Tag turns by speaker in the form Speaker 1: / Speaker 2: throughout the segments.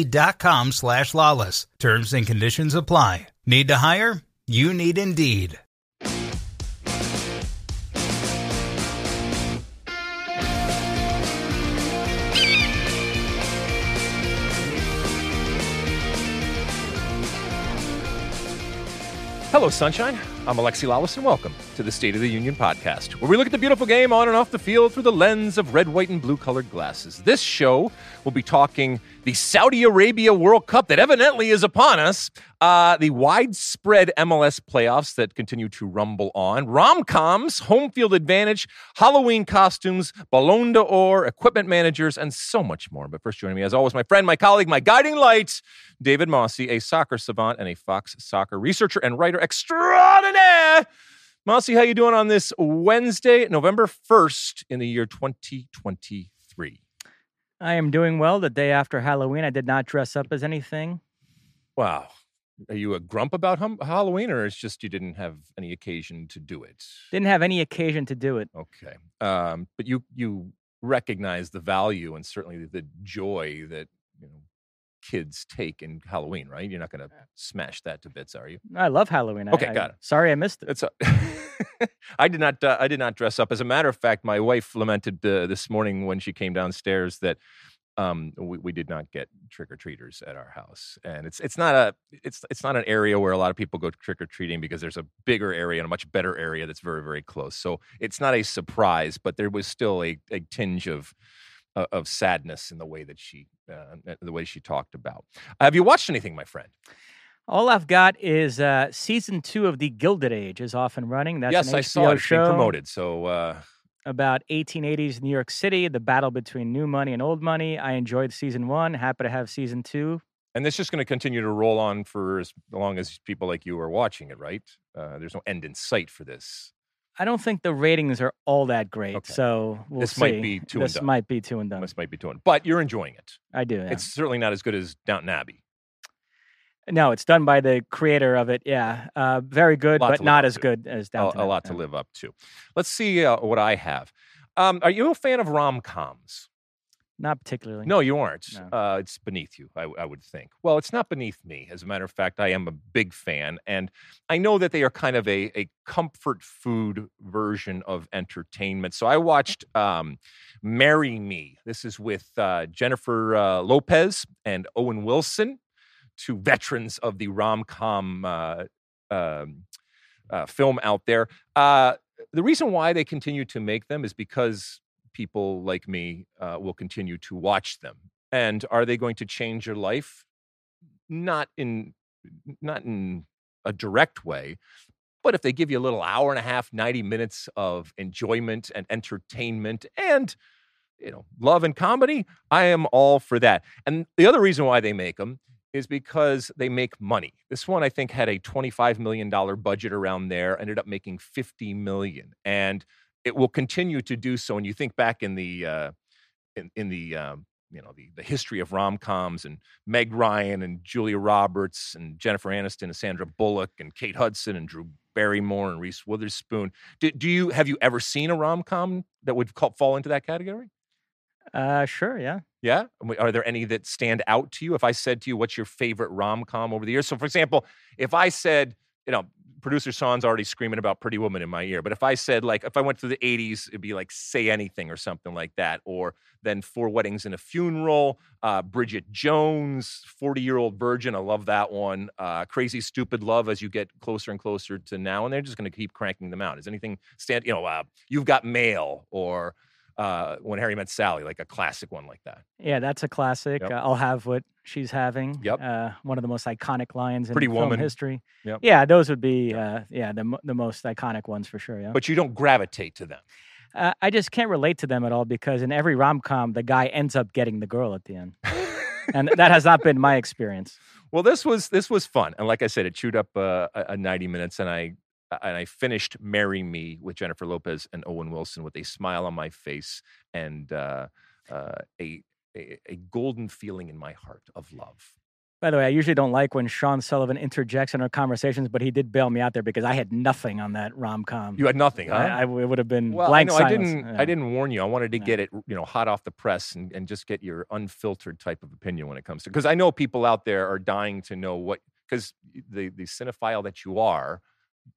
Speaker 1: Indeed.com slash lalas. Terms and conditions apply. Need to hire? You need Indeed.
Speaker 2: Hello, Sunshine. I'm Alexi Lalas, and welcome to the State of the Union podcast, where we look at the beautiful game on and off the field through the lens of red, white, and blue colored glasses. This show will be talking the Saudi Arabia World Cup that evidently is upon us, uh, the widespread MLS playoffs that continue to rumble on, rom coms, home field advantage, Halloween costumes, Ballon d'Or, equipment managers, and so much more. But first, joining me, as always, my friend, my colleague, my guiding light, David Mosse, a soccer savant and a Fox soccer researcher and writer extraordinaire. Mosse, how you doing on this Wednesday, November 1st in the year 2023?
Speaker 3: I am doing well. The day after Halloween, I did not dress up as anything.
Speaker 2: Wow. Are you a grump about hum- Halloween, or it's just you didn't have any occasion to do it?
Speaker 3: Didn't have any occasion to do it.
Speaker 2: Okay, um, but you you recognize the value and certainly the joy that you know kids take in Halloween, right? You're not going to smash that to bits, are you?
Speaker 3: I love Halloween.
Speaker 2: Okay,
Speaker 3: I,
Speaker 2: got
Speaker 3: I,
Speaker 2: it.
Speaker 3: Sorry, I missed it.
Speaker 2: It's a I did not. Uh, I did not dress up. As a matter of fact, my wife lamented uh, this morning when she came downstairs that um, we, we did not get trick or treaters at our house, and it's it's not a it's it's not an area where a lot of people go trick or treating because there's a bigger area and a much better area that's very very close. So it's not a surprise, but there was still a, a tinge of uh, of sadness in the way that she uh, the way she talked about. Have you watched anything, my friend?
Speaker 3: All I've got is uh, season two of The Gilded Age is off and running. That's
Speaker 2: yes,
Speaker 3: an
Speaker 2: I
Speaker 3: HBO
Speaker 2: saw it.
Speaker 3: Show
Speaker 2: promoted. So uh,
Speaker 3: about 1880s New York City, the battle between new money and old money. I enjoyed season one. Happy to have season two.
Speaker 2: And this is going to continue to roll on for as long as people like you are watching it, right? Uh, there's no end in sight for this.
Speaker 3: I don't think the ratings are all that great,
Speaker 2: Okay.
Speaker 3: so we'll
Speaker 2: This
Speaker 3: see.
Speaker 2: might be two and
Speaker 3: This
Speaker 2: done.
Speaker 3: might be two and done.
Speaker 2: This might be doing, but you're enjoying it.
Speaker 3: I do. Yeah.
Speaker 2: It's certainly not as good as Downton Abbey.
Speaker 3: No, it's done by the creator of it. Yeah, uh, very good, but not as
Speaker 2: to.
Speaker 3: good as
Speaker 2: A,
Speaker 3: Downton.
Speaker 2: a lot to live up to. Let's see uh, what I have. Um, are you a fan of rom coms?
Speaker 3: Not particularly.
Speaker 2: No, you aren't.
Speaker 3: No.
Speaker 2: Uh, it's beneath you, I, I would think. Well, it's not beneath me. As a matter of fact, I am a big fan. And I know that they are kind of a, a comfort food version of entertainment. So I watched um, Marry Me. This is with uh, Jennifer uh, Lopez and Owen Wilson, two veterans of the rom com uh, um, uh, film out there. Uh, the reason why they continue to make them is because people like me uh, will continue to watch them. And are they going to change your life? Not in not in a direct way, but if they give you a little hour and a half, 90 minutes of enjoyment and entertainment and you know, love and comedy, I am all for that. And the other reason why they make them is because they make money. This one I think had a 25 million dollar budget around there, ended up making 50 million. And it will continue to do so. And you think back in the uh, in in the um, you know the the history of rom coms and Meg Ryan and Julia Roberts and Jennifer Aniston and Sandra Bullock and Kate Hudson and Drew Barrymore and Reese Witherspoon. Do, do you have you ever seen a rom com that would call, fall into that category?
Speaker 3: Uh, sure. Yeah.
Speaker 2: Yeah. Are there any that stand out to you? If I said to you, what's your favorite rom com over the years? So, for example, if I said, you know, producer Sean's already screaming about Pretty Woman in my ear. But if I said like, if I went to the '80s, it'd be like Say Anything or something like that, or then Four Weddings and a Funeral, uh, Bridget Jones, Forty Year Old Virgin. I love that one. Uh, Crazy Stupid Love. As you get closer and closer to now, and they're just going to keep cranking them out. Is anything stand? You know, uh, you've got mail or uh, when Harry met Sally, like a classic one like that.
Speaker 3: Yeah, that's a classic.
Speaker 2: Yep.
Speaker 3: Uh, I'll have what she's having.
Speaker 2: Yep.
Speaker 3: Uh, one of the most iconic lines in
Speaker 2: Pretty
Speaker 3: film
Speaker 2: Woman.
Speaker 3: history.
Speaker 2: Yep.
Speaker 3: Yeah, those would be uh, yeah the the most iconic ones for sure. Yeah.
Speaker 2: But you don't gravitate to them.
Speaker 3: Uh, I just can't relate to them at all because in every rom com, the guy ends up getting the girl at the end, and that has not been my experience.
Speaker 2: Well, this was this was fun, and like I said, it chewed up uh, a, a ninety minutes, and I and I finished "Marry Me" with Jennifer Lopez and Owen Wilson with a smile on my face and uh, uh, a, a a golden feeling in my heart of love.
Speaker 3: By the way, I usually don't like when Sean Sullivan interjects in our conversations, but he did bail me out there because I had nothing on that rom com.
Speaker 2: You had nothing, huh?
Speaker 3: I, I it would have been
Speaker 2: well, I,
Speaker 3: blank
Speaker 2: know, I
Speaker 3: silence.
Speaker 2: didn't.
Speaker 3: Yeah.
Speaker 2: I didn't warn you. I wanted to
Speaker 3: Yeah.
Speaker 2: get it, you know, hot off the press and, and just get your unfiltered type of opinion when it comes to. Because I know people out there are dying to know what. Because the the cinephile that you are,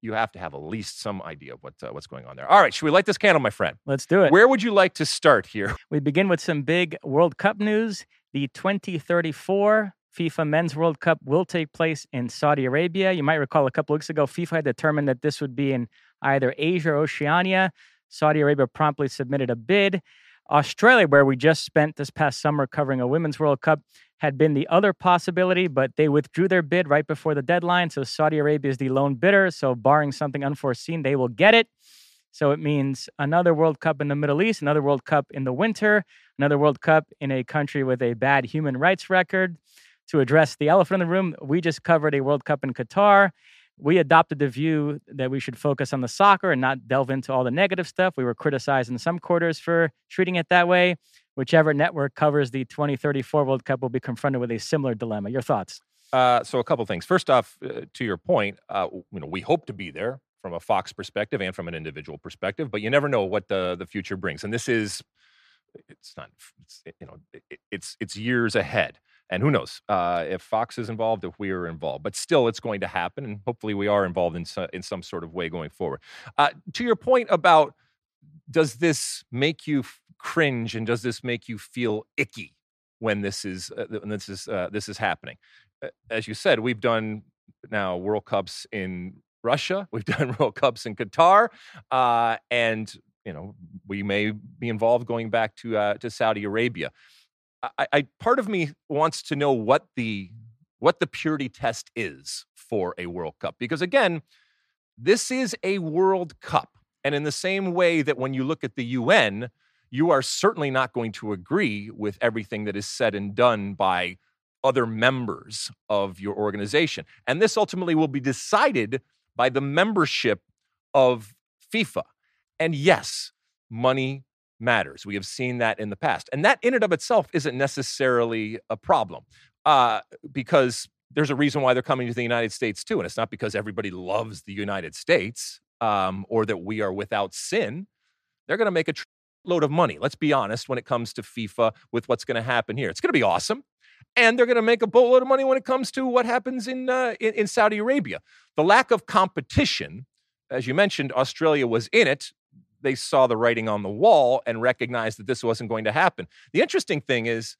Speaker 2: you have to have at least some idea of what uh, what's going on there. All right, should we light this candle, my friend?
Speaker 3: Let's do it.
Speaker 2: Where would you like to start here?
Speaker 3: We begin with some big World Cup news. The 2034 FIFA Men's World Cup will take place in Saudi Arabia. You might recall a couple weeks ago, FIFA had determined that this would be in either Asia or Oceania. Saudi Arabia promptly submitted a bid. Australia, where we just spent this past summer covering a Women's World Cup, had been the other possibility, but they withdrew their bid right before the deadline. So Saudi Arabia is the lone bidder. So, barring something unforeseen, they will get it. So it means another World Cup in the Middle East, another World Cup in the winter, another World Cup in a country with a bad human rights record. To address the elephant in the room, we just covered a World Cup in Qatar. We adopted the view that we should focus on the soccer and not delve into all the negative stuff. We were criticized in some quarters for treating it that way. Whichever network covers the 2034 World Cup will be confronted with a similar dilemma. Your thoughts?
Speaker 2: Uh, so a couple things. First off, uh, to your point, uh, you know, we hope to be there from a Fox perspective and from an individual perspective, but you never know what the the future brings. And this is, it's not, it's, you know, it, it's it's years ahead. And who knows uh, if Fox is involved, if we are involved, but still, it's going to happen, and hopefully, we are involved in so, in some sort of way going forward. Uh, to your point about does this make you cringe and does this make you feel icky when this is uh, when this is uh, this is happening? As you said, we've done now World Cups in Russia, we've done World Cups in Qatar, uh, and you know we may be involved going back to uh, to Saudi Arabia. I, I part of me wants to know what the what the purity test is for a World Cup because again, this is a World Cup, and in the same way that when you look at the UN, you are certainly not going to agree with everything that is said and done by other members of your organization, and this ultimately will be decided by the membership of FIFA. And yes, money matters. We have seen that in the past. And that in and of itself isn't necessarily a problem uh, because there's a reason why they're coming to the United States too. And it's not because everybody loves the United States um, or that we are without sin. They're going to make a tr- load of money. Let's be honest when it comes to FIFA with what's going to happen here. It's going to be awesome. And they're going to make a boatload of money when it comes to what happens in, uh, in, in Saudi Arabia. The lack of competition, as you mentioned, Australia was in it they saw the writing on the wall and recognized that this wasn't going to happen. The interesting thing is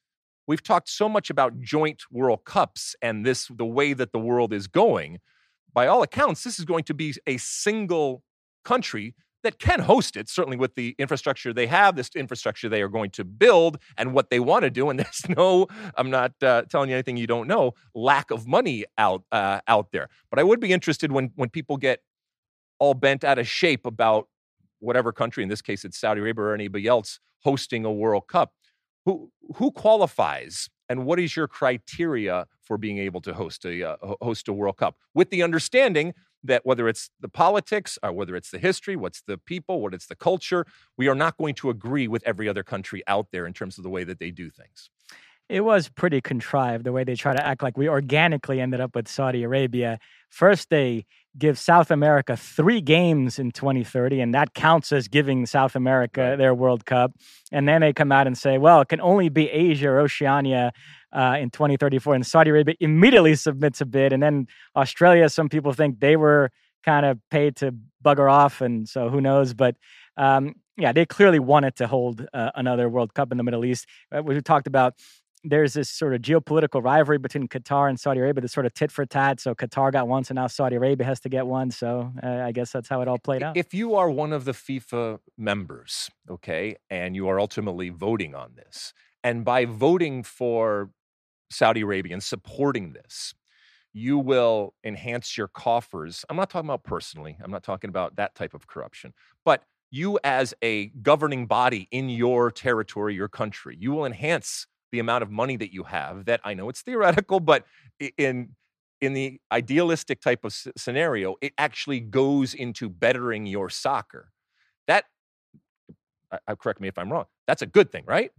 Speaker 2: we've talked so much about joint World Cups and this the way that the world is going. By all accounts, this is going to be a single country that can host it, certainly with the infrastructure they have, this infrastructure they are going to build, and what they want to do. And there's no, I'm not uh, telling you anything you don't know, lack of money out uh, out there. But I would be interested when when people get all bent out of shape about whatever country, in this case it's Saudi Arabia or anybody else, hosting a World Cup. Who who qualifies, and what is your criteria for being able to host a uh, host a World Cup? With the understanding that whether it's the politics or whether it's the history, what's the people, what it's the culture, we are not going to agree with every other country out there in terms of the way that they do things.
Speaker 3: It was pretty contrived the way they try to act like we organically ended up with Saudi Arabia. First, they give South America three games in 2030, and that counts as giving South America their World Cup. And then they come out and say, well, it can only be Asia or Oceania uh, in 2034. And Saudi Arabia immediately submits a bid. And then Australia, some people think they were kind of paid to bugger off, and so who knows? But um, yeah, they clearly wanted to hold uh, another World Cup in the Middle East. Uh, we talked about there's this sort of geopolitical rivalry between Qatar and Saudi Arabia, this sort of tit for tat. So Qatar got one, so now Saudi Arabia has to get one. So uh, I guess that's how it all played out.
Speaker 2: If you are one of the FIFA members, okay, and you are ultimately voting on this, and by voting for Saudi Arabia and supporting this, you will enhance your coffers. I'm not talking about personally, I'm not talking about that type of corruption, but you as a governing body in your territory, your country, you will enhance the amount of money that you have that I know it's theoretical, but in in the idealistic type of scenario, it actually goes into bettering your soccer. That, I, correct me if I'm wrong. That's a good thing, right?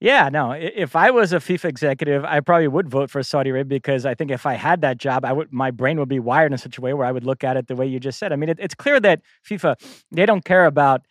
Speaker 3: Yeah, no. If I was a FIFA executive, I probably would vote for Saudi Arabia because I think if I had that job, I would my brain would be wired in such a way where I would look at it the way you just said. I mean, it, it's clear that FIFA they don't care about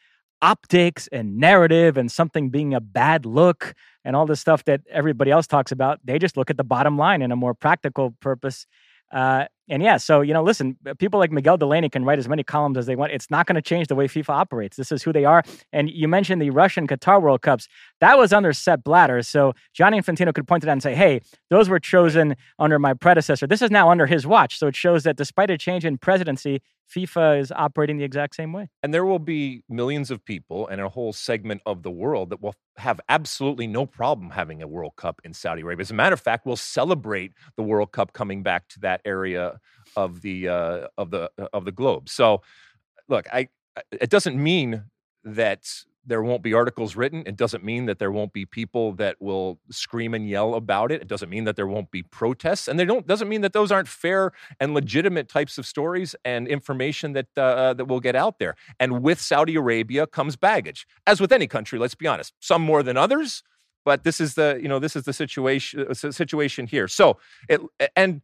Speaker 3: optics and narrative and something being a bad look and all the stuff that everybody else talks about. They just look at the bottom line in a more practical purpose. Uh, and yeah, so you know, listen, uh, people like Miguel Delaney can write as many columns as they want. It's not going to change the way FIFA operates. This is who they are. And you mentioned the Russian Qatar World Cups. That was under Sepp Blatter. So Gianni Infantino could point to that and say, "Hey, those were chosen under my predecessor. This is now under his watch." So it shows that despite a change in presidency, FIFA is operating the exact same way.
Speaker 2: And there will be millions of people and a whole segment of the world that will have absolutely no problem having a World Cup in Saudi Arabia. As a matter of fact, we'll celebrate the World Cup coming back to that area of the uh, of the of the globe. So, look, I it doesn't mean that there won't be articles written. It doesn't mean that there won't be people that will scream and yell about it. It doesn't mean that there won't be protests, and they don't doesn't mean that those aren't fair and legitimate types of stories and information that uh, that will get out there. And with Saudi Arabia comes baggage, as with any country. Let's be honest, some more than others, but this is the you know this is the situation uh, situation here. So it and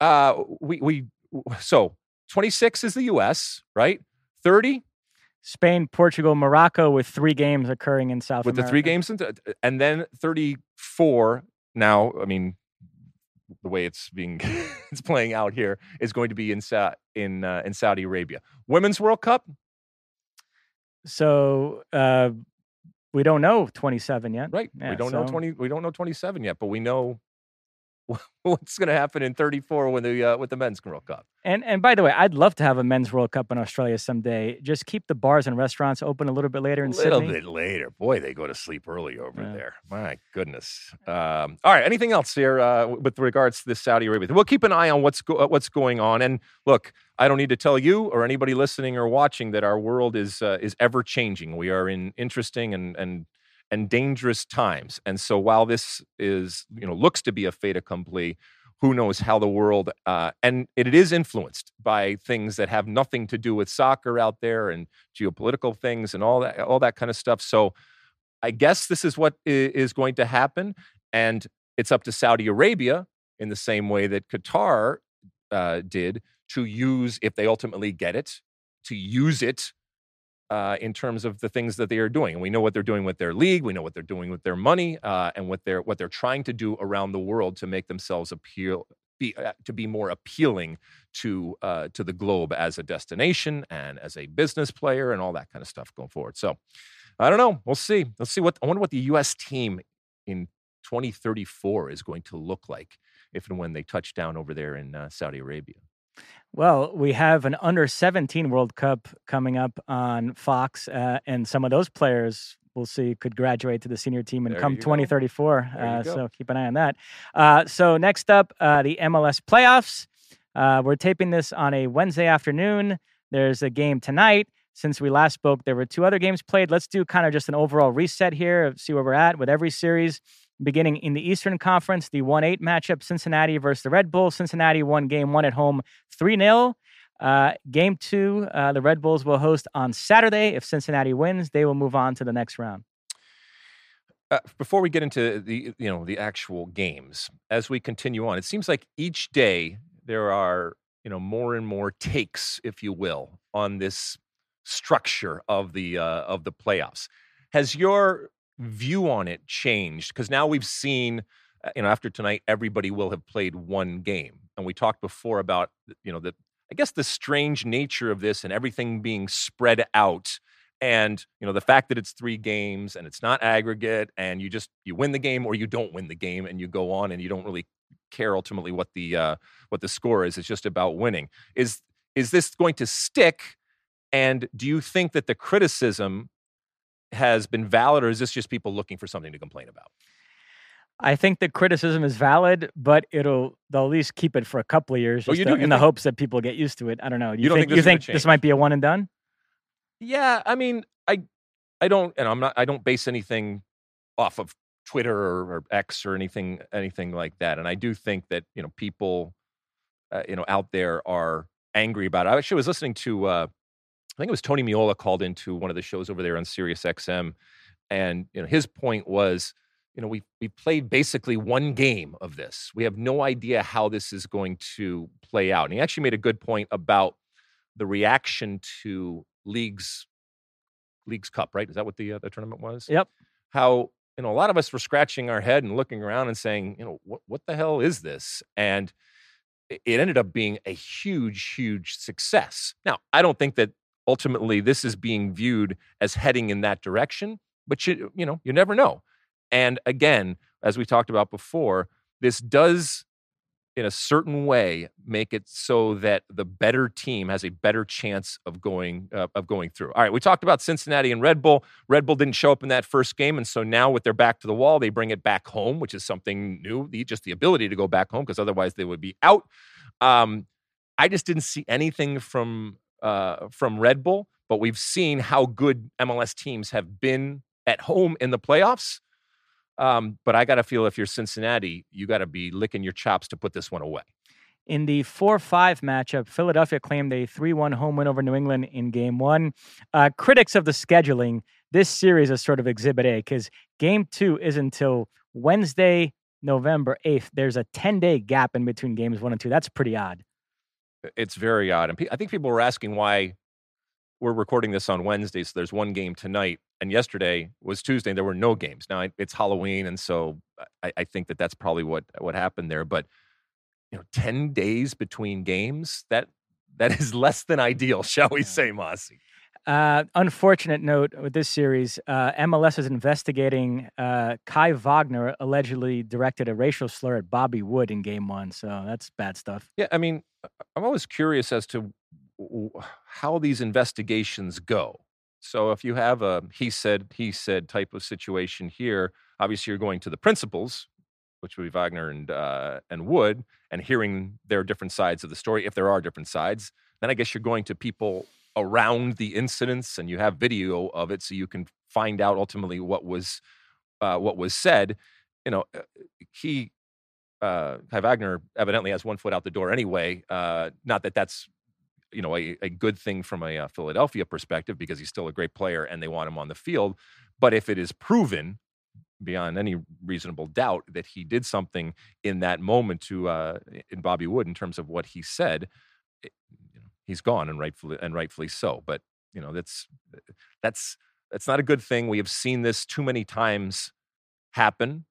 Speaker 2: uh, we we so 26 is the U.S. right 30
Speaker 3: Spain, Portugal, Morocco, with three games occurring in South.
Speaker 2: With
Speaker 3: America.
Speaker 2: the three games, and then thirty-four. Now, I mean, the way it's being it's playing out here is going to be in Sa- in uh, in Saudi Arabia. Women's World Cup.
Speaker 3: So uh, we don't know twenty-seven yet.
Speaker 2: Right. Yeah, we don't so... know twenty. We don't know twenty-seven yet, but we know what's going to happen in 34 when the uh, with the men's World Cup.
Speaker 3: And and by the way, I'd love to have a men's World Cup in Australia someday. Just keep the bars and restaurants open a little bit later in
Speaker 2: Sydney. A
Speaker 3: little
Speaker 2: bit later. Boy, they go to sleep early over yeah. there. My goodness. Um, all right. Anything else here uh, with regards to this Saudi Arabia? We'll keep an eye on what's go- uh, what's going on. And look, I don't need to tell you or anybody listening or watching that our world is uh, is ever changing. We are in interesting and and and dangerous times. And so while this is, you know, looks to be a fait accompli, who knows how the world uh, and it is influenced by things that have nothing to do with soccer out there and geopolitical things and all that all that kind of stuff. So I guess this is what is going to happen, and it's up to Saudi Arabia in the same way that Qatar uh, did to use if they ultimately get it to use it uh, in terms of the things that they are doing. And we know what they're doing with their league. We know what they're doing with their money uh, and what they're what they're trying to do around the world to make themselves appeal be uh, to be more appealing to uh, to the globe as a destination and as a business player and all that kind of stuff going forward. So I don't know. We'll see. Let's see what I wonder what the U.S. team in 2034 is going to look like if and when they touch down over there in uh, Saudi Arabia.
Speaker 3: Well, we have an under 17 World Cup coming up on Fox, uh, and some of those players we'll see could graduate to the senior team and there come 2034. Uh, so keep an eye on that. Uh, so next up, uh, the MLS playoffs. Uh, we're taping this on a Wednesday afternoon. There's a game tonight. Since we last spoke, there were two other games played. Let's do kind of just an overall reset here, see where we're at with every series. Beginning in the Eastern Conference, the 1 8 matchup, Cincinnati versus the Red Bulls. Cincinnati won game one at home 3 0. Uh, game two, uh, the Red Bulls will host on Saturday. If Cincinnati wins, they will move on to the next round.
Speaker 2: Uh, before we get into the you know the actual games, as we continue on, it seems like each day there are you know more and more takes, if you will, on this structure of the uh, of the playoffs. Has your view on it changed? Because now we've seen, uh, you know, after tonight, everybody will have played one game, and we talked before about you know that I guess the strange nature of this and everything being spread out and you know the fact that it's three games and it's not aggregate and you just you win the game or you don't win the game and you go on and you don't really care ultimately what the uh, what the score is it's just about winning is is this going to stick and do you think that the criticism has been valid or is this just people looking for something to complain about
Speaker 3: I think the criticism is valid, but it'll they'll at least keep it for a couple of years
Speaker 2: Oh, you
Speaker 3: just
Speaker 2: do- you
Speaker 3: in the hopes that people get used to it. I don't know. Do
Speaker 2: You don't think this
Speaker 3: you think this might be a one and done?
Speaker 2: Yeah, I mean, I I don't, and I'm not. I don't base anything off of Twitter or, or X or anything anything like that. And I do think that you know people, uh, you know, out there are angry about it. I actually was listening to, uh, I think it was Tony Meola called into one of the shows over there on Sirius XM, and you know his point was. You know, we we played basically one game of this. We have no idea how this is going to play out. And he actually made a good point about the reaction to leagues leagues cup right is that what the uh, the tournament was
Speaker 3: Yep.
Speaker 2: how you know a lot of us were scratching our head and looking around and saying you know what what the hell is this and it it ended up being a huge huge success now i don't think that ultimately this is being viewed as heading in that direction but you you know you never know and again as we talked about before this does in a certain way make it so that the better team has a better chance of going uh, of going through. All right, we talked about Cincinnati and Red Bull. Red Bull didn't show up in that first game, and so now with their back to the wall, they bring it back home, which is something new. Just the ability to go back home because otherwise they would be out. Um, I just didn't see anything from uh, from Red Bull, but we've seen how good MLS teams have been at home in the playoffs. Um, but I got to feel if you're Cincinnati, you got to be licking your chops to put this one away.
Speaker 3: In the 4 5 matchup, Philadelphia claimed a 3 1 home win over New England in game one. Uh, critics of the scheduling, this series is sort of exhibit A because game two is until Wednesday, November 8th. There's a 10 day gap in between games one and two. That's pretty odd.
Speaker 2: It's very odd. And pe- I think people were asking why we're recording this on Wednesday. So there's one game tonight. And yesterday was Tuesday. And there were no games. Now it's Halloween. And so I, I think that that's probably what, what happened there. But, you know, 10 days between games, that that is less than ideal, shall we
Speaker 3: Yeah.
Speaker 2: say, Mosse?
Speaker 3: Uh, unfortunate note with this series uh, MLS is investigating uh, Kai Wagner allegedly directed a racial slur at Bobby Wood in game one. So that's bad stuff.
Speaker 2: Yeah, I mean, I'm always curious as to how these investigations go. So if you have a he said, he said type of situation here, obviously you're going to the principals, which would be Wagner and uh, and Wood, and hearing their different sides of the story, if there are different sides. Then I guess you're going to people around the incidents, and you have video of it, so you can find out ultimately what was uh, what was said. You know, uh, he uh, Kai Wagner evidently has one foot out the door anyway. Uh, not that that's you know a, a good thing from a uh, Philadelphia perspective because he's still a great player and they want him on the field. But if it is proven beyond any reasonable doubt that he did something in that moment to uh, in Bobby Wood in terms of what he said, know, he's gone and rightfully and rightfully so. But you know that's that's that's not a good thing. We have seen this too many times happen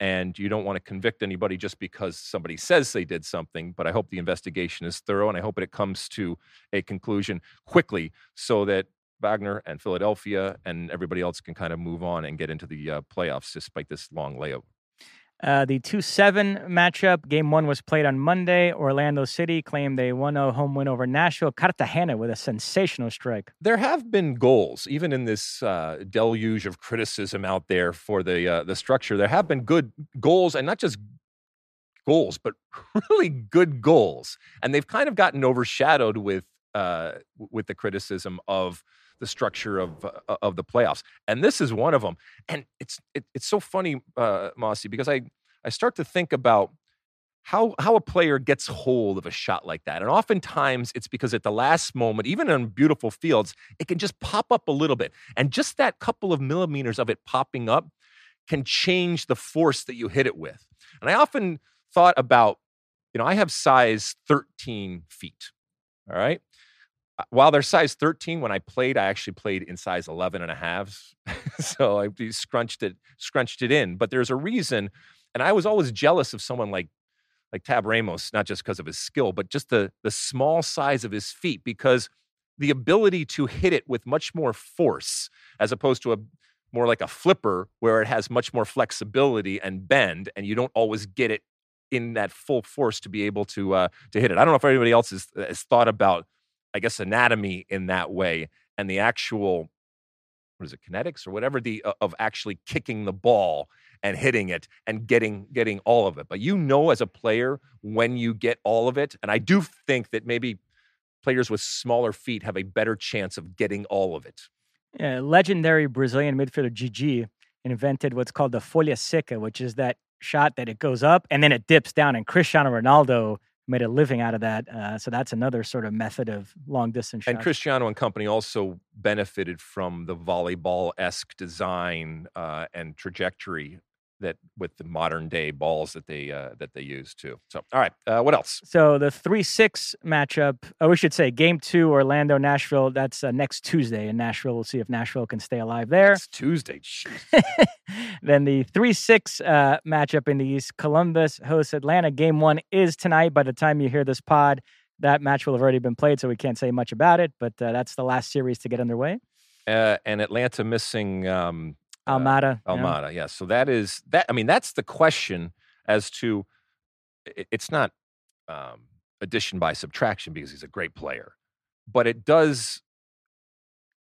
Speaker 2: and you don't want to convict anybody just because somebody says they did something. But I hope the investigation is thorough, and I hope it comes to a conclusion quickly, so that Wagner and Philadelphia and everybody else can kind of move on and get into the uh, playoffs despite this long layover.
Speaker 3: Uh, the 2 7 matchup, game one was played on Monday. Orlando City claimed a 1 0 home win over Nashville. Cartagena with a sensational strike.
Speaker 2: There have been goals, even in this uh, deluge of criticism out there for the uh, the structure. There have been good goals, and not just goals, but really good goals. And they've kind of gotten overshadowed with uh, with the criticism of the structure of uh, of the playoffs. And this is one of them. And it's it, it's so funny, uh, Mosse, because I I start to think about how how a player gets hold of a shot like that. And oftentimes it's because at the last moment, even on beautiful fields, it can just pop up a little bit. And just that couple of millimeters of it popping up can change the force that you hit it with. And I often thought about, you know, I have size 13 feet. All right. While they're size 13, when I played, I actually played in size 11 and a half. so I scrunched it, scrunched it in. But there's a reason. And I was always jealous of someone like like Tab Ramos, not just because of his skill, but just the the small size of his feet, because the ability to hit it with much more force as opposed to a more like a flipper where it has much more flexibility and bend, and you don't always get it in that full force to be able to uh, to hit it. I don't know if anybody else has, has thought about, I guess, anatomy in that way and the actual what is it kinetics or whatever the uh, of actually kicking the ball and hitting it and getting getting all of it but you know as a player when you get all of it and i do think that maybe players with smaller feet have a better chance of getting all of it.
Speaker 3: Yeah, legendary brazilian midfielder Didi invented what's called the folha seca which is that shot that it goes up and then it dips down and cristiano ronaldo made a living out of that. Uh, so that's another sort of method of long distance.
Speaker 2: And Cristiano and company also benefited from the volleyball esque design uh, and trajectory that with the modern day balls that they uh, that they use too. So, all right, uh, what else?
Speaker 3: So the three six matchup. Oh, we should say game two, Orlando Nashville. That's uh, next Tuesday in Nashville. We'll see if Nashville can stay alive there.
Speaker 2: It's Tuesday.
Speaker 3: then the three six uh, matchup in the East. Columbus hosts Atlanta. Game one is tonight. By the time you hear this pod, that match will have already been played, so we can't say much about it. But uh, that's the last series to get underway.
Speaker 2: Uh, and Atlanta missing um,
Speaker 3: Almada.
Speaker 2: Uh, Almada, yes. Yeah. So that is that. I mean, that's the question as to it's not um, addition by subtraction because he's a great player, but it does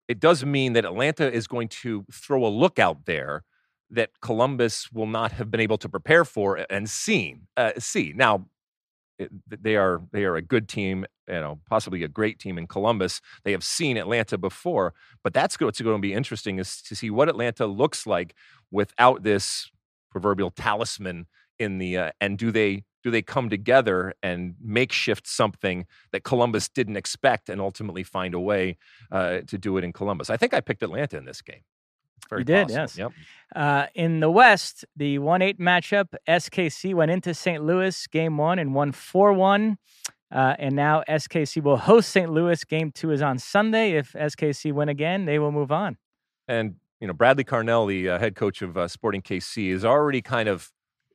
Speaker 2: it does mean that Atlanta is going to throw a look out there that Columbus will not have been able to prepare for and seen uh, see. Now, they are they are a good team, you know, possibly a great team in Columbus. They have seen Atlanta before, but that's what's going to be interesting is to see what Atlanta looks like without this proverbial talisman in the uh, and do they do they come together and makeshift something that Columbus didn't expect and ultimately find a way uh, to do it in Columbus? I think I picked Atlanta in this game.
Speaker 3: Very you did, possible. yes. Yep. Uh, in the West, the 1 8 matchup, SKC went into St. Louis game one and won 4 1. Uh, and now SKC will host St. Louis. Game two is on Sunday. If SKC win again, they will move on.
Speaker 2: And, you know, Bradley Carnell, the uh, head coach of uh, Sporting KC, is already kind of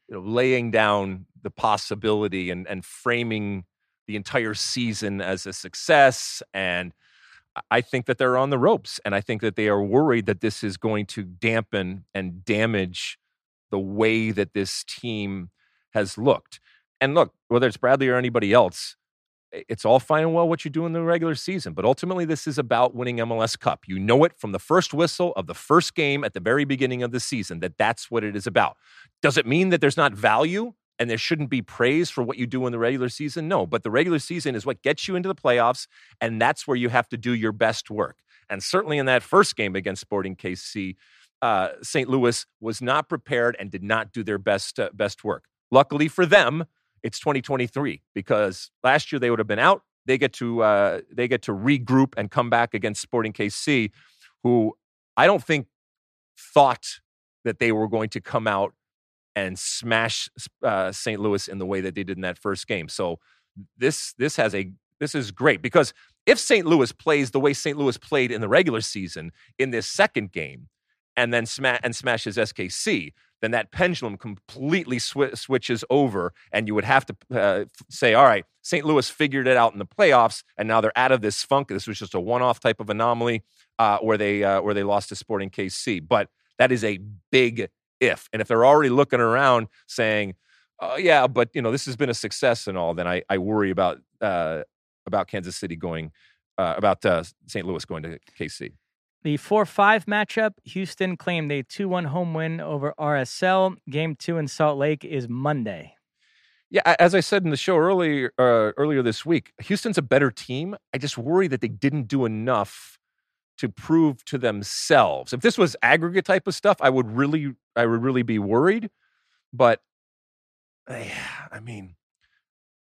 Speaker 2: you know, laying down the possibility and, and framing the entire season as a success and I think that they're on the ropes, and I think that they are worried that this is going to dampen and damage the way that this team has looked. And look, whether it's Bradley or anybody else, it's all fine and well what you do in the regular season, but ultimately this is about winning MLS Cup. You know it from the first whistle of the first game at the very beginning of the season that that's what it is about. Does it mean that there's not value? And there shouldn't be praise for what you do in the regular season. No, but the regular season is what gets you into the playoffs, and that's where you have to do your best work. And certainly in that first game against Sporting KC, uh, St. Louis was not prepared and did not do their best uh, best work. Luckily for them, it's 2023 because last year they would have been out. They get to uh, they get to regroup and come back against Sporting KC, who I don't think thought that they were going to come out and smash uh, St. Louis in the way that they did in that first game. So this this has a this is great because if St. Louis plays the way St. Louis played in the regular season in this second game, and then sma- and smashes SKC, then that pendulum completely sw- switches over, and you would have to uh, say, all right, St. Louis figured it out in the playoffs, and now they're out of this funk. This was just a one-off type of anomaly uh, where they uh, where they lost to Sporting KC, but that is a big if. And if they're already looking around saying, oh, yeah, but you know, this has been a success and all, then I, I worry about uh, about Kansas City going uh, about uh, St. Louis going to KC.
Speaker 3: The 4 5 matchup, Houston claimed a 2 1 home win over RSL. Game two in Salt Lake is Monday.
Speaker 2: Yeah, as I said in the show earlier uh, earlier this week, Houston's a better team. I just worry that they didn't do enough to prove to themselves. If this was aggregate type of stuff, I would really, I would really be worried. But I mean,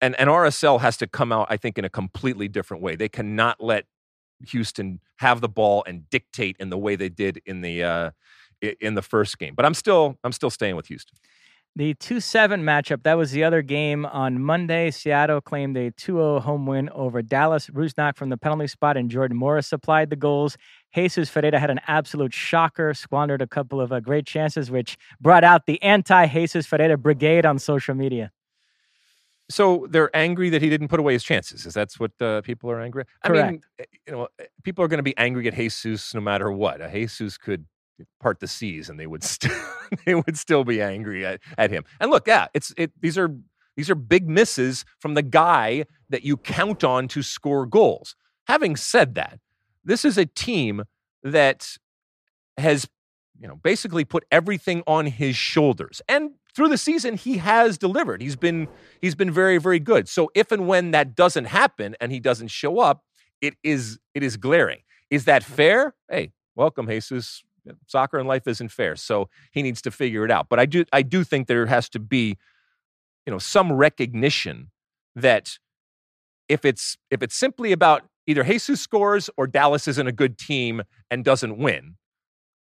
Speaker 2: and and RSL has to come out, I think, in a completely different way. They cannot let Houston have the ball and dictate in the way they did in the uh, in the first game. But I'm still, I'm still staying with Houston.
Speaker 3: The 2 7 matchup, that was the other game on Monday. Seattle claimed a 2 0 home win over Dallas. Rusnak from the penalty spot and Jordan Morris supplied the goals. Jesus Ferreira had an absolute shocker, squandered a couple of uh, great chances, which brought out the anti Jesus Ferreira brigade on social media.
Speaker 2: So they're angry that he didn't put away his chances. Is that what uh, people are angry? At? I mean,
Speaker 3: Correct.
Speaker 2: eh, you know, eh, people are going to be angry at Jesus no matter what. Uh, Jesus could part the seas, and they would still they would still be angry at, at him. And look, yeah, it's it. These are these are big misses from the guy that you count on to score goals. Having said that, this is a team that has you know basically put everything on his shoulders and through the season he has delivered he's been he's been very very good so if and when that doesn't happen and he doesn't show up it is it is glaring is that fair hey welcome jesus soccer and life isn't fair so he needs to figure it out. But i do i do think there has to be you know some recognition that if it's if it's simply about either jesus scores or dallas isn't a good team and doesn't win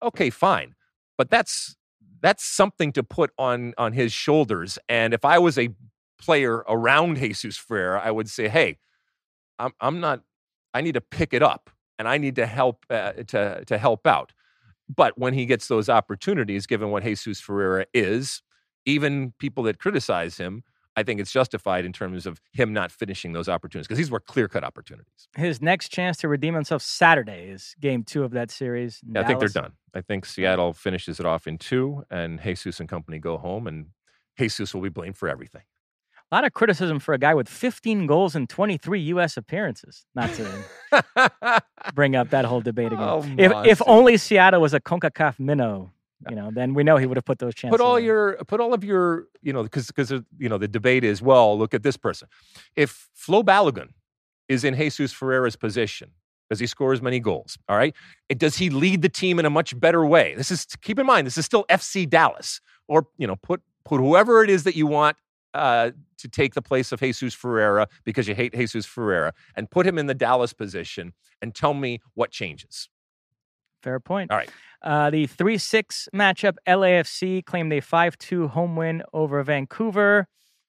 Speaker 2: okay fine. But that's that's something to put on on his shoulders. And if i was a player around jesus ferreira i would say hey i'm i'm not i need to pick it up and i need to help uh, to to help out but when he gets those opportunities given what jesus ferreira is even people that criticize him I think it's justified in terms of him not finishing those opportunities because these were clear cut opportunities.
Speaker 3: His next chance to redeem himself Saturday is game two of that series.
Speaker 2: Yeah, I think they're done. I think Seattle finishes it off in two, and Jesus and company go home, and Jesus will be blamed for everything.
Speaker 3: A lot of criticism for a guy with 15 goals and 23 U.S. appearances. Not to bring up that whole debate again.
Speaker 2: Oh,
Speaker 3: if, if only Seattle was a CONCACAF minnow, you know, then we know he would have put those chances.
Speaker 2: put all
Speaker 3: in.
Speaker 2: your put all of your you know because because uh, you know the debate is well look at this person if Flo Balogun is in Jesus Ferreira's position does he score as many goals all right and does he lead the team in a much better way this is keep in mind this is still FC Dallas or you know put put whoever it is that you want uh, to take the place of Jesus Ferreira because you hate Jesus Ferreira and put him in the Dallas position and tell me what changes
Speaker 3: Fair point.
Speaker 2: All right.
Speaker 3: Uh, the 3 6 matchup, LAFC claimed a 5 2 home win over Vancouver.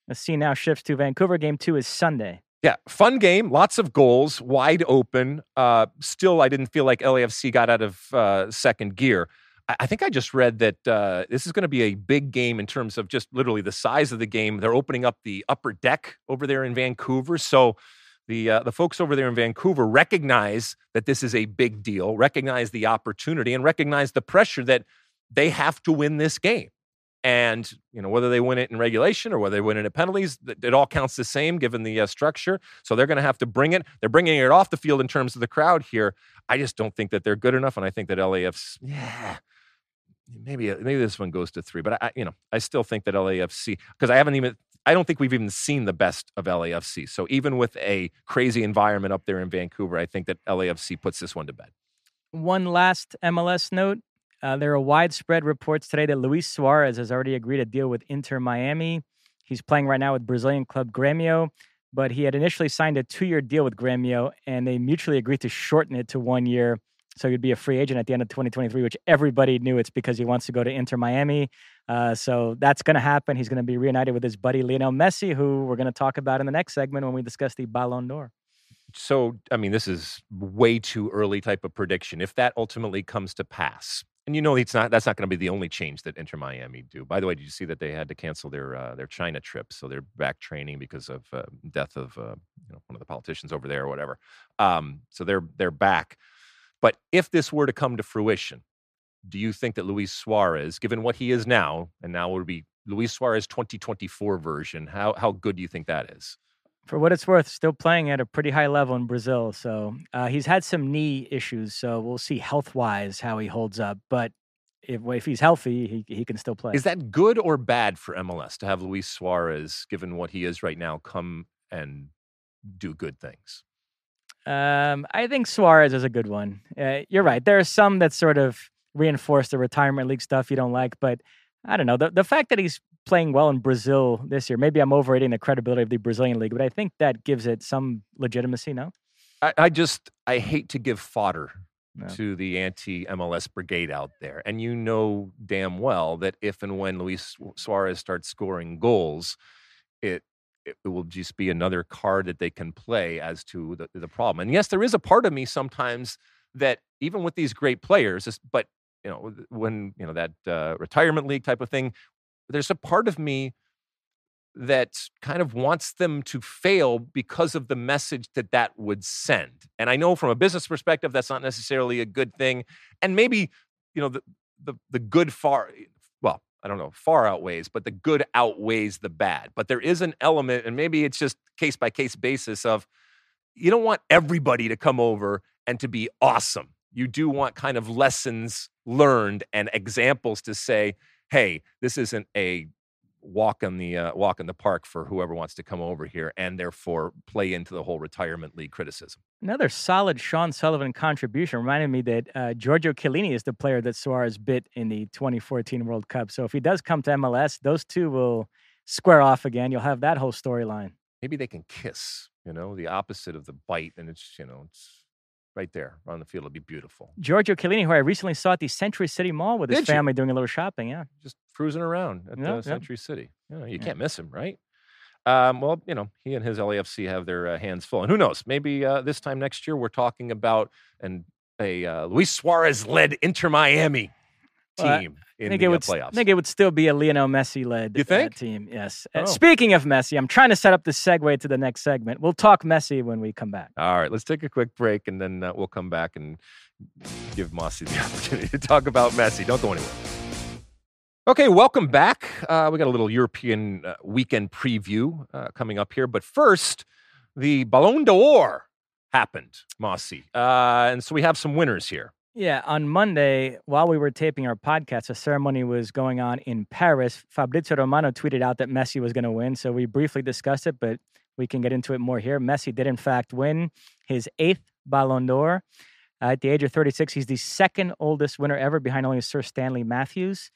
Speaker 3: The scene now shifts to Vancouver. Game two is Sunday.
Speaker 2: Yeah, fun game, lots of goals, wide open. Uh, still, I didn't feel like LAFC got out of uh, second gear. I, think I just read that uh, this is going to be a big game in terms of just literally the size of the game. They're opening up the upper deck over there in Vancouver, so the uh, the folks over there in Vancouver recognize that this is a big deal, recognize the opportunity, and recognize the pressure that they have to win this game. And you know whether they win it in regulation or whether they win it at penalties, it all counts the same given the uh, structure. So they're going to have to bring it. They're bringing it off the field in terms of the crowd here. I just don't think that they're good enough, and I think that LAF's yeah, maybe maybe this one goes to three, but I, you know, I still think that LAFC because I haven't even. I don't think we've even seen the best of LAFC. So even with a crazy environment up there in Vancouver, I think that LAFC puts this one to bed.
Speaker 3: One last MLS note. Uh, there are widespread reports today that Luis Suarez has already agreed a deal with Inter Miami. He's playing right now with Brazilian club Grêmio, but he had initially signed a two year deal with Grêmio, and they mutually agreed to shorten it to one year. So he'd be a free agent at the end of 2023, which everybody knew it's because he wants to go to Inter Miami. Uh, so that's going to happen. He's going to be reunited with his buddy Lionel Messi, who we're going to talk about in the next segment when we discuss the Ballon d'Or.
Speaker 2: So, I mean, this is way too early type of prediction. If that ultimately comes to pass, and you know it's not that's not going to be the only change that Inter Miami do. By the way, did you see that they had to cancel their uh, their China trip? So they're back training because of uh, death of uh, you know one of the politicians over there or whatever. Um, so they're they're back. But if this were to come to fruition, do you think that Luis Suarez, given what he is now, and now would be Luis Suarez 2024 version, how how good do you think that is?
Speaker 3: for what it's worth, still playing at a pretty high level in Brazil. So uh, he's had some knee issues. So we'll see health wise how he holds up. But if if he's healthy, he he can still play.
Speaker 2: Is that good or bad for MLS to have Luis Suarez, given what he is right now, come and do good things?
Speaker 3: Um, I think Suarez is a good one. Uh, you're right. There are some that sort of reinforce the retirement league stuff you don't like, but I don't know the the fact that he's playing well in Brazil this year. Maybe I'm overrating the credibility of the Brazilian league, but I think that gives it some legitimacy. No,
Speaker 2: I, I just I hate to give fodder
Speaker 3: No.
Speaker 2: to the anti MLS brigade out there, and you know damn well that if and when Luis Suarez starts scoring goals, it it will just be another card that they can play as to the, the problem. And yes, there is a part of me sometimes that even with these great players, but you know when you know that uh, retirement league type of thing, there's a part of me that kind of wants them to fail because of the message that that would send. And I know from a business perspective, that's not necessarily a good thing. And maybe, you know, the, the, the good far, I don't know, far outweighs, but the good outweighs the bad. But there is an element, and maybe it's just case by case basis of you don't want everybody to come over and to be awesome. You do want kind of lessons learned and examples to say, hey, this isn't a walk in the uh, walk in the park for whoever wants to come over here, and therefore play into the whole retirement league criticism.
Speaker 3: Another solid Sean Sullivan contribution reminded me that uh, Giorgio Chiellini is the player that Suarez bit in the 2014 World Cup. So if he does come to MLS, those two will square off again. You'll have that whole storyline.
Speaker 2: Maybe they can kiss. You know, the opposite of the bite, and it's you know it's right there on the field. It'll be beautiful.
Speaker 3: Giorgio Chiellini, who I recently saw at the Century City Mall with his
Speaker 2: Did you?
Speaker 3: family doing a little shopping. Yeah.
Speaker 2: Just cruising around at
Speaker 3: Yeah, yeah.
Speaker 2: Century City. You, know, you
Speaker 3: Yeah.
Speaker 2: can't miss him, right? Um, well, you know, he and his LAFC have their uh, hands full, and who knows? Maybe uh, this time next year we're talking about an a uh, Luis Suarez led Inter Miami team
Speaker 3: I
Speaker 2: in
Speaker 3: think
Speaker 2: the
Speaker 3: it
Speaker 2: uh,
Speaker 3: would. I think it would still be a Lionel Messi led
Speaker 2: You think?
Speaker 3: team. Yes. Uh,
Speaker 2: Oh.
Speaker 3: speaking of Messi, I'm trying to set up the segue to the next segment. We'll talk Messi when we come back.
Speaker 2: All right, let's take a quick break, and then uh, we'll come back and give Mossy the opportunity to talk about Messi. Don't go anywhere. Okay, welcome back. Uh, we got a little European uh, weekend preview uh, coming up here, but first, the Ballon d'Or happened, Mossy, uh, and so we have some winners here.
Speaker 3: Yeah, on Monday, while we were taping our podcast, a ceremony was going on in Paris. Fabrizio Romano tweeted out that Messi was going to win, so we briefly discussed it, but we can get into it more here. Messi did, in fact, win his eighth Ballon d'Or. Uh, at the age of 36, he's the second oldest winner ever, behind only Sir Stanley Matthews.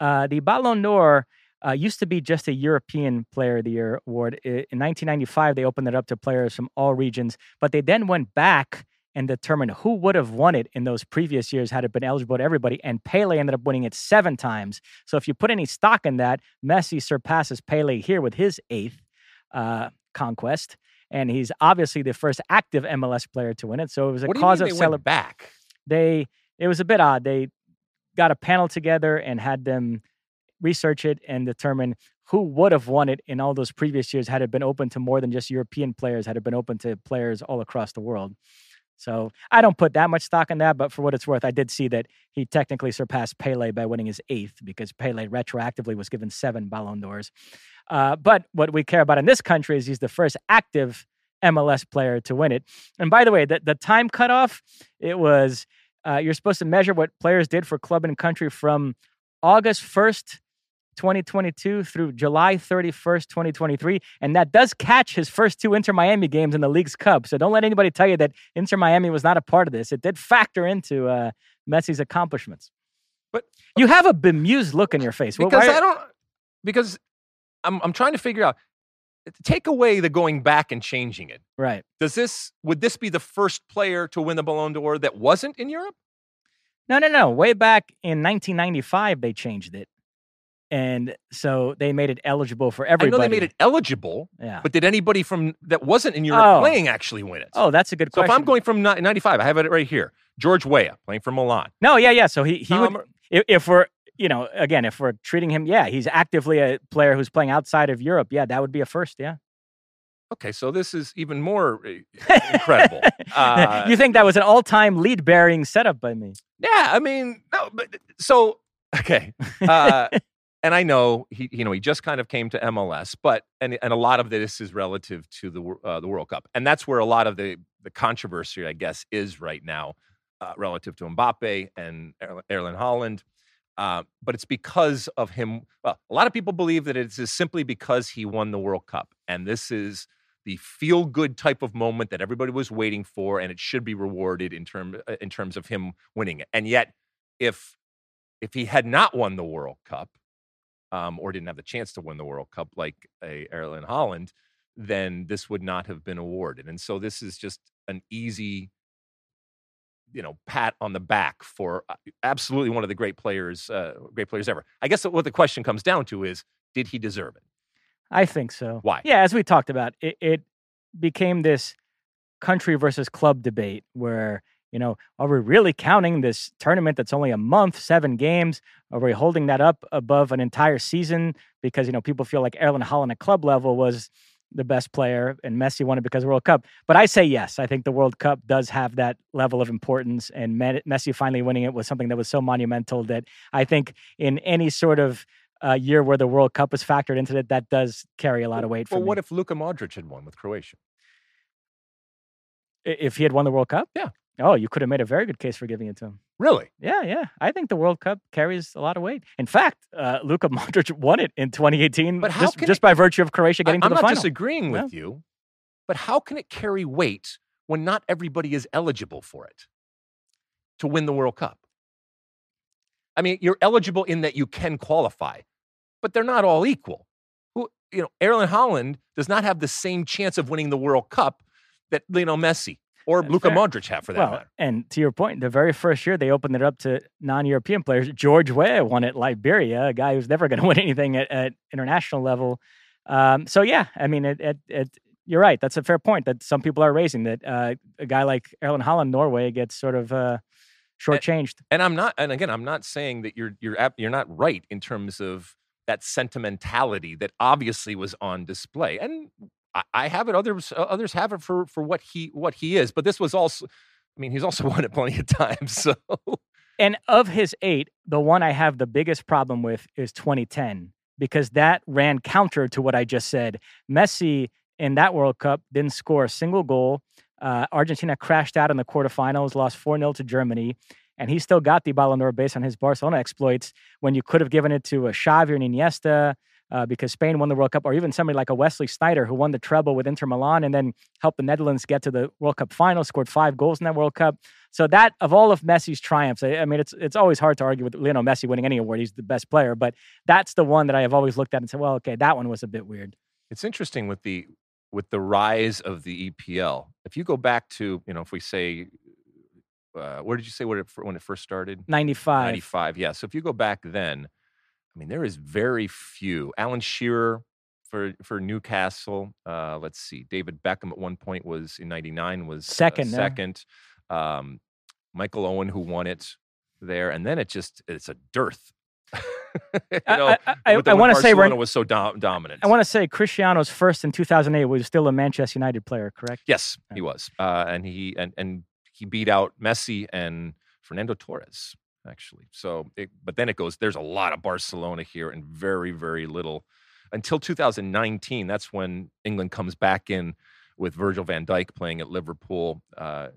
Speaker 3: Uh, the Ballon d'Or uh, used to be just a European Player of the Year award. In 1995, they opened it up to players from all regions, but they then went back and determine who would have won it in those previous years had it been eligible to everybody. And Pele ended up winning it seven times. So if you put any stock in that, Messi surpasses Pele here with his eighth uh, conquest. And he's obviously the first active MLS player to win it. So it was a
Speaker 2: what do you
Speaker 3: cause of celebration.
Speaker 2: back?
Speaker 3: They it was a bit odd. They got a panel together and had them research it and determine who would have won it in all those previous years had it been open to more than just European players, had it been open to players all across the world. So I don't put that much stock in that, but for what it's worth, I did see that he technically surpassed Pele by winning his eighth because Pele retroactively was given seven Ballon d'Ors. Uh, but what we care about in this country is he's the first active MLS player to win it. And by the way, the, the time cutoff, it was uh, you're supposed to measure what players did for club and country from August 1st, 2022 through July 31st, 2023. And that does catch his first two Inter Miami games in the League's Cup. So don't let anybody tell you that Inter Miami was not a part of this. It did factor into uh, Messi's accomplishments.
Speaker 2: But-
Speaker 3: you have a bemused look in your face.
Speaker 2: Because
Speaker 3: why-
Speaker 2: I don't. Because I'm I'm trying to figure out. Take away the going back and changing it.
Speaker 3: right.
Speaker 2: Does this would this be the first player to win the Ballon d'Or that wasn't in Europe?
Speaker 3: No, no, no. Way back in 1995, they changed it. And so they made it eligible for
Speaker 2: I
Speaker 3: everybody.
Speaker 2: know they made it eligible,
Speaker 3: Yeah.
Speaker 2: but did anybody from that wasn't in Europe
Speaker 3: Oh.
Speaker 2: playing actually win it?
Speaker 3: Oh, that's a good question.
Speaker 2: so if I'm going from 95, I have it right here. George Weah playing for Milan.
Speaker 3: No, yeah, yeah. So he he would
Speaker 2: Tom-
Speaker 3: if, if we're you know again if we're treating him, yeah, he's actively a player who's playing outside of Europe. Yeah, that would be a first. Yeah,
Speaker 2: okay, so this is even more uh, incredible. Uh,
Speaker 3: you think that was an all-time lead-bearing setup by me?
Speaker 2: Yeah, I mean, no, but so okay. Uh, and I know he, you know, he just kind of came to MLS, but and and a lot of this is relative to the uh, the World Cup, and that's where a lot of the the controversy, I guess, is right now, uh, relative to Mbappe and Erl- Erling Haaland. Uh, but it's because of him. Well, a lot of people believe that it's simply because he won the World Cup, and this is the feel good type of moment that everybody was waiting for, and it should be rewarded in term uh, in terms of him winning it. And yet, if if he had not won the World Cup, um, or didn't have the chance to win the World Cup like a Erling Haaland, then this would not have been awarded. And so this is just an easy, you know, pat on the back for uh, absolutely one of the great players, uh, great players ever. I guess what the question comes down to is, did he deserve it?
Speaker 3: I think so.
Speaker 2: Why?
Speaker 3: Yeah, as we talked about, it, it became this country versus club debate where You know, are we really counting this tournament that's only a month, seven games? Are we holding that up above an entire season because you know people feel like Erling Haaland at club level was the best player and Messi won it because of the World Cup? But I say yes. I think the World Cup does have that level of importance, and Messi finally winning it was something that was so monumental that I think in any sort of uh, year where the World Cup was factored into it, that does carry a lot of weight.
Speaker 2: Well,
Speaker 3: for
Speaker 2: what
Speaker 3: me.
Speaker 2: if Luka Modric had won with Croatia?
Speaker 3: If he had won the World Cup?
Speaker 2: Yeah.
Speaker 3: Oh, you could have made a very good case for giving it to him.
Speaker 2: Really?
Speaker 3: Yeah, yeah. I think the World Cup carries a lot of weight. In fact, uh, Luka Modric won it in 2018
Speaker 2: But how
Speaker 3: just, just
Speaker 2: it-
Speaker 3: by virtue of Croatia getting
Speaker 2: I,
Speaker 3: to the
Speaker 2: not
Speaker 3: final.
Speaker 2: disagreeing with you, but how can it carry weight when not everybody is eligible for it to win the World Cup? I mean, you're eligible in that you can qualify, but they're not all equal. Who, you know, Erling Haaland does not have the same chance of winning the World Cup that Lionel Messi or
Speaker 3: That's
Speaker 2: Luka
Speaker 3: fair.
Speaker 2: Modric have for that
Speaker 3: well,
Speaker 2: matter.
Speaker 3: and to your point, the very first year they opened it up to non-European players. George Weah won at Liberia, a guy who's never going to win anything at, at international level. Um, so yeah, I mean, it, it, it, you're right. That's a fair point that some people are raising. That uh, a guy like Erling Haaland, Norway, gets sort of uh, shortchanged.
Speaker 2: And I'm not, and again, I'm not saying that you're you're you're not right in terms of that sentimentality that obviously was on display. And I, have it, others uh, others have it for for what he what he is. But this was also, I mean, he's also won it plenty of times. So
Speaker 3: And of his eight, the one I have the biggest problem with is 2010 because that ran counter to what I just said. Messi in that World Cup didn't score a single goal. Uh, Argentina crashed out in the quarterfinals, lost 4 0 to Germany, and he still got the Ballon d'Or based on his Barcelona exploits when you could have given it to a Xavi and Iniesta. Uh, because Spain won the World Cup, or even somebody like a Wesley Sneijder who won the treble with Inter Milan and then helped the Netherlands get to the World Cup final, scored five goals in that World Cup. So that of all of Messi's triumphs, I, I mean, it's it's always hard to argue with Lionel Messi winning any award. He's the best player, but that's the one that I have always looked at and said, well, okay, that one was a bit weird.
Speaker 2: it's interesting with the with the rise of the EPL. If you go back to, you know, if we say, uh, where did you say when it, when it first started?
Speaker 3: 95.
Speaker 2: 95. Yeah. So if you go back then, I mean, there is very few. Alan Shearer for for Newcastle. Uh, let's see. David Beckham at one point was in '99 was uh,
Speaker 3: Second, yeah.
Speaker 2: second. Um, Michael Owen who won it there, and then it just it's a dearth. you
Speaker 3: I-
Speaker 2: know,
Speaker 3: I, I,
Speaker 2: the-
Speaker 3: I want to say
Speaker 2: Barcelona was so dom- dominant.
Speaker 3: I want to say Cristiano's first in 2008 was still a Manchester United player, correct?
Speaker 2: Yes, he was, uh, and he and and he beat out Messi and Fernando Torres actually. So, it, but then it goes. There's a lot of Barcelona here, and very very little until 2019. That's when England comes back in with Virgil Van Dijk playing at Liverpool, uh,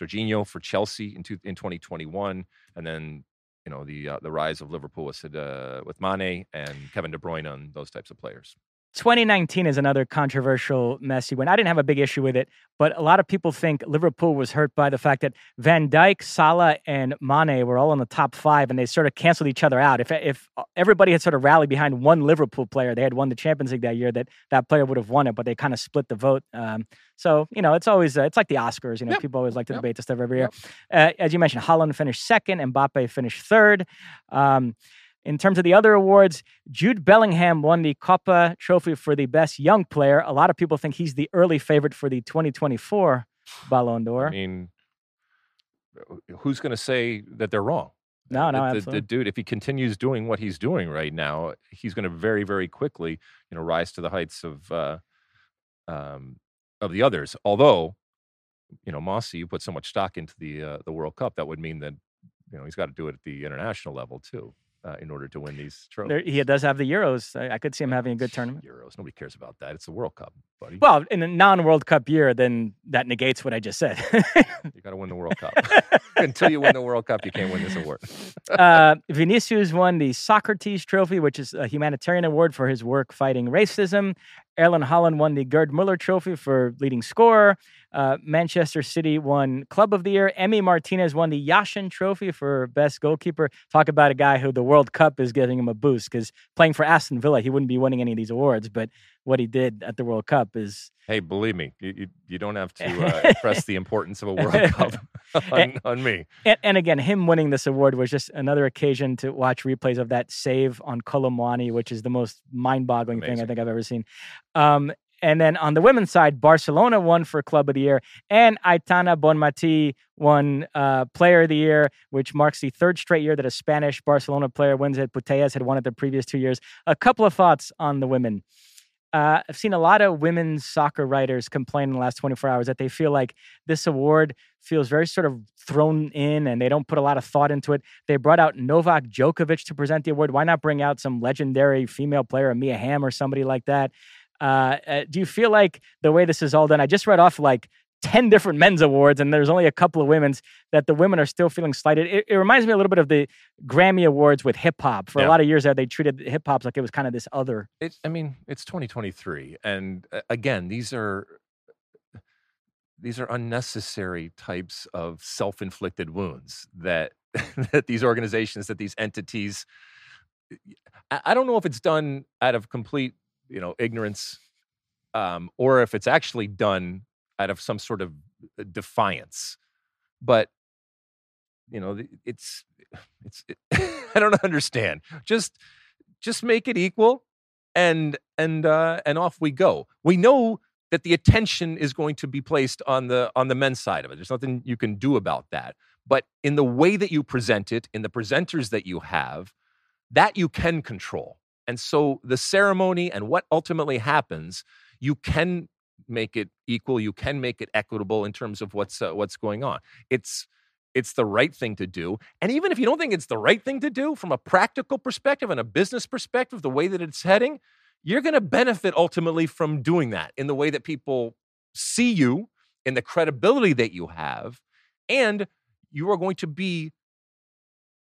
Speaker 2: Jorginho for Chelsea in two, in 2021, and then. You know the uh, the rise of Liverpool with uh, with Mane and Kevin De Bruyne and those types of players.
Speaker 3: 2019 is another controversial Messi win. I didn't have a big issue with it, but a lot of people think Liverpool was hurt by the fact that Van Dijk, Salah, and Mane were all in the top five, and they sort of canceled each other out. If if everybody had sort of rallied behind one Liverpool player, they had won the Champions League that year, that that player would have won it, but they kind of split the vote. Um, so you know, it's always uh, it's like the Oscars. You know,
Speaker 2: Yep.
Speaker 3: people always like to
Speaker 2: Yep.
Speaker 3: debate this stuff every year. Uh, as you mentioned, Haaland finished second, Mbappe finished third. Um, in terms of the other awards, Jude Bellingham won the Kopa Trophy for the best young player. A lot of people think he's the early favorite for the 2024 Ballon d'Or.
Speaker 2: I mean, who's going to say that they're wrong?
Speaker 3: No, no,
Speaker 2: the, the- the dude, if he continues doing what he's doing right now, he's going to very, very quickly, you know, rise to the heights of uh, um, of the others. Although, you know, Mossy, you put so much stock into the uh, the World Cup, that would mean that you know he's got to do it at the international level too, uh, in order to win these trophies.
Speaker 3: There, he does have the Euros. I, I could see him having a good tournament.
Speaker 2: Euros. Nobody cares about that. It's the World Cup, buddy.
Speaker 3: Well, in a non-World Cup year, then that negates what I just said.
Speaker 2: you got to win the World Cup. Until you win the World Cup, you can't win this award.
Speaker 3: uh, Vinicius won the Socrates Trophy, which is a humanitarian award for his work fighting racism. Erling Haaland won the Gerd Muller Trophy for leading scorer. Uh, Manchester City won Club of the Year. Emi Martinez won the Yashin Trophy for best goalkeeper. Talk about a guy who the World Cup is giving him a boost because playing for Aston Villa, he wouldn't be winning any of these awards. But what he did at the World Cup is
Speaker 2: Hey, believe me, you, you, you don't have to uh, impress the importance of a World Cup on, on me.
Speaker 3: And, and again, him winning this award was just another occasion to watch replays of that save on Kolo Muani, which is the most mind-boggling thing I think I've ever seen. Um, and then on the women's side, Barcelona won for Club of the Year, and Aitana Bonmati won uh, Player of the Year, which marks the third straight year that a Spanish Barcelona player wins it. Putellas had won it the previous two years. A couple of thoughts on the women. Uh, I've seen a lot of women's soccer writers complain in the last 24 hours that they feel like this award feels very sort of thrown in and they don't put a lot of thought into it. They brought out Novak Djokovic to present the award. Why not bring out some legendary female player, a Mia Hamm or somebody like that? Uh, uh, do you feel like the way this is all done? I just read off like 10 different men's awards and there's only a couple of women's that the women are still feeling slighted. It, it reminds me a little bit of the Grammy Awards with hip hop. For yeah. a lot of years there, they treated hip hop like it was kind of this other.
Speaker 2: It, I mean, it's 2023. And uh, again, these are. These are unnecessary types of self-inflicted wounds that that these organizations, that these entities. I don't know if it's done out of complete, you know, ignorance, um, or if it's actually done out of some sort of uh, defiance. But you know, it's it's it, I don't understand. Just just make it equal and and uh and off we go. We know that the attention is going to be placed on the on the men's side of it. There's nothing you can do about that. But in the way that you present it, in the presenters that you have, that you can control. And so the ceremony and what ultimately happens, you can make it equal. You can make it equitable in terms of what's uh, what's going on. It's it's the right thing to do. And even if you don't think it's the right thing to do from a practical perspective and a business perspective, the way that it's heading, you're going to benefit ultimately from doing that in the way that people see you, in the credibility that you have, and you are going to be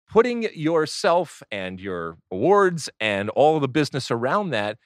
Speaker 2: putting yourself and your awards and all the business around that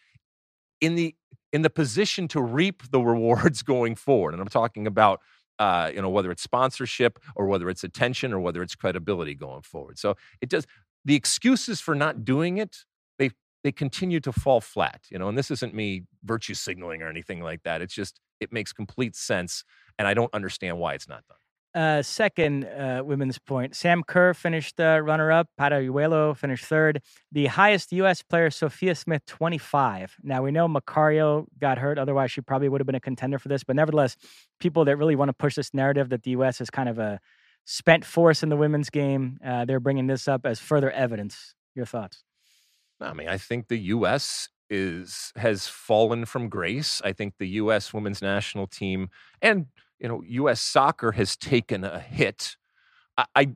Speaker 2: in the in the position to reap the rewards going forward. And I'm talking about uh, you know whether it's sponsorship or whether it's attention or whether it's credibility going forward. So it does the excuses for not doing it they they continue to fall flat. You know, and this isn't me virtue signaling or anything like that. It's just it makes complete sense, and I don't understand why it's not done.
Speaker 3: Uh, second uh, women's point, Sam Kerr finished uh, runner-up. Paralluelo finished third. The highest U.S. player, Sophia Smith, 25. Now we know Macario got hurt; otherwise, she probably would have been a contender for this. But nevertheless, people that really want to push this narrative that the U.S. is kind of a spent force in the women's game, uh, they're bringing this up as further evidence. Your thoughts?
Speaker 2: I mean, I think the U.S. is has fallen from grace. I think the U.S. women's national team and you know, U.S. soccer has taken a hit. I, I,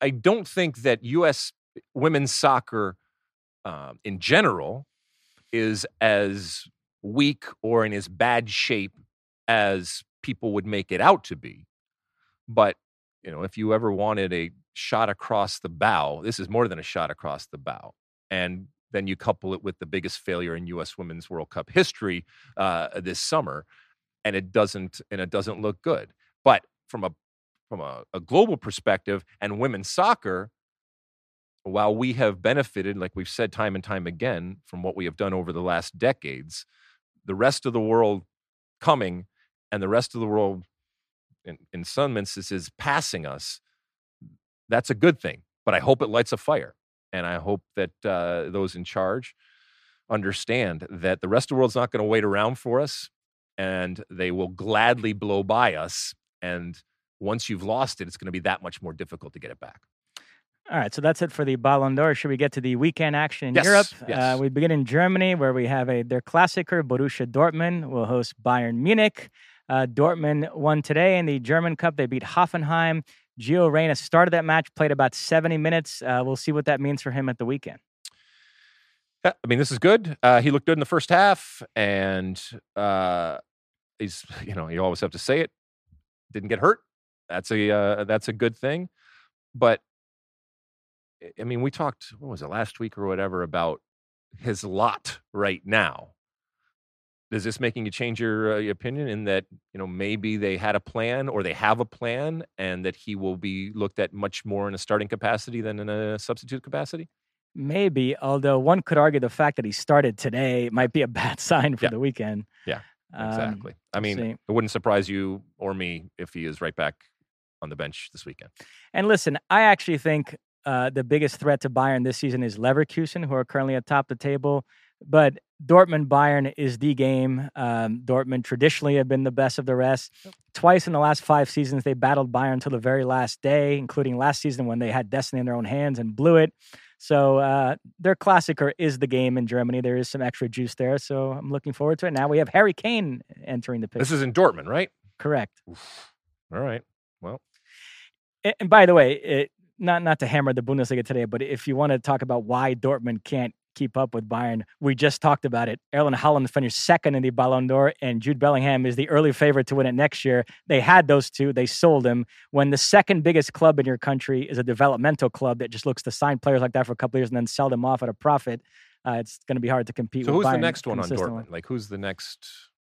Speaker 2: I don't think that U.S. women's soccer uh, in general is as weak or in as bad shape as people would make it out to be. But, you know, if you ever wanted a shot across the bow, this is more than a shot across the bow. And then you couple it with the biggest failure in U.S. Women's World Cup history uh, this summer and it doesn't and it doesn't look good. But from a from a, a global perspective and women's soccer, while we have benefited, like we've said time and time again, from what we have done over the last decades, the rest of the world coming and the rest of the world, in, in some instances, passing us, that's a good thing. But I hope it lights a fire. And I hope that uh, those in charge understand that the rest of the world's not going to wait around for us and they will gladly blow by us. And once you've lost it, it's going to be that much more difficult to get it back.
Speaker 3: All right, so that's it for the Ballon d'Or. Should we get to the weekend action in
Speaker 2: yes,
Speaker 3: Europe?
Speaker 2: Yes.
Speaker 3: Uh, we begin in Germany, where we have a Der Klassiker. Borussia Dortmund will host Bayern Munich. Uh, Dortmund won today in the German Cup. They beat Hoffenheim. Gio Reyna started that match, played about 70 minutes. Uh, we'll see what that means for him at the weekend.
Speaker 2: Yeah, I mean, this is good. Uh, he looked good in the first half, and uh, he's you know you always have to say it. Didn't get hurt. That's a uh, that's a good thing. But I mean, we talked what was it last week or whatever about his lot right now. Is this making you change your, uh, your opinion in that you know maybe they had a plan or they have a plan and that he will be looked at much more in a starting capacity than in a substitute capacity?
Speaker 3: Maybe, although one could argue the fact that he started today might be a bad sign for
Speaker 2: yeah.
Speaker 3: the weekend.
Speaker 2: Yeah. Um, exactly. Um, I mean, see. it wouldn't surprise you or me if he is right back on the bench this weekend.
Speaker 3: And listen, I actually think uh, the biggest threat to Bayern this season is Leverkusen, who are currently atop the table. But Dortmund Bayern is the game. Um, Dortmund traditionally have been the best of the rest. Twice in the last five seasons, they battled Bayern until the very last day, including last season when they had destiny in their own hands and blew it. So uh, Der Klassiker is the game in Germany. There is some extra juice there, so I'm looking forward to it. Now we have Harry Kane entering the picture.
Speaker 2: This is in Dortmund, right?
Speaker 3: Correct.
Speaker 2: Oof. All right. Well,
Speaker 3: A- And by the way, it, not not to hammer the Bundesliga today, but if you want to talk about why Dortmund can't keep up with Bayern, we just talked about it. Erling Haaland finished second in the Ballon d'Or, and Jude Bellingham is the early favorite to win it next year. They had those two, they sold him. When the second biggest club in your country is a developmental club that just looks to sign players like that for a couple of years and then sell them off at a profit, uh, it's going to be hard to compete.
Speaker 2: so who's the next one on. Dortmund? Like, who's the next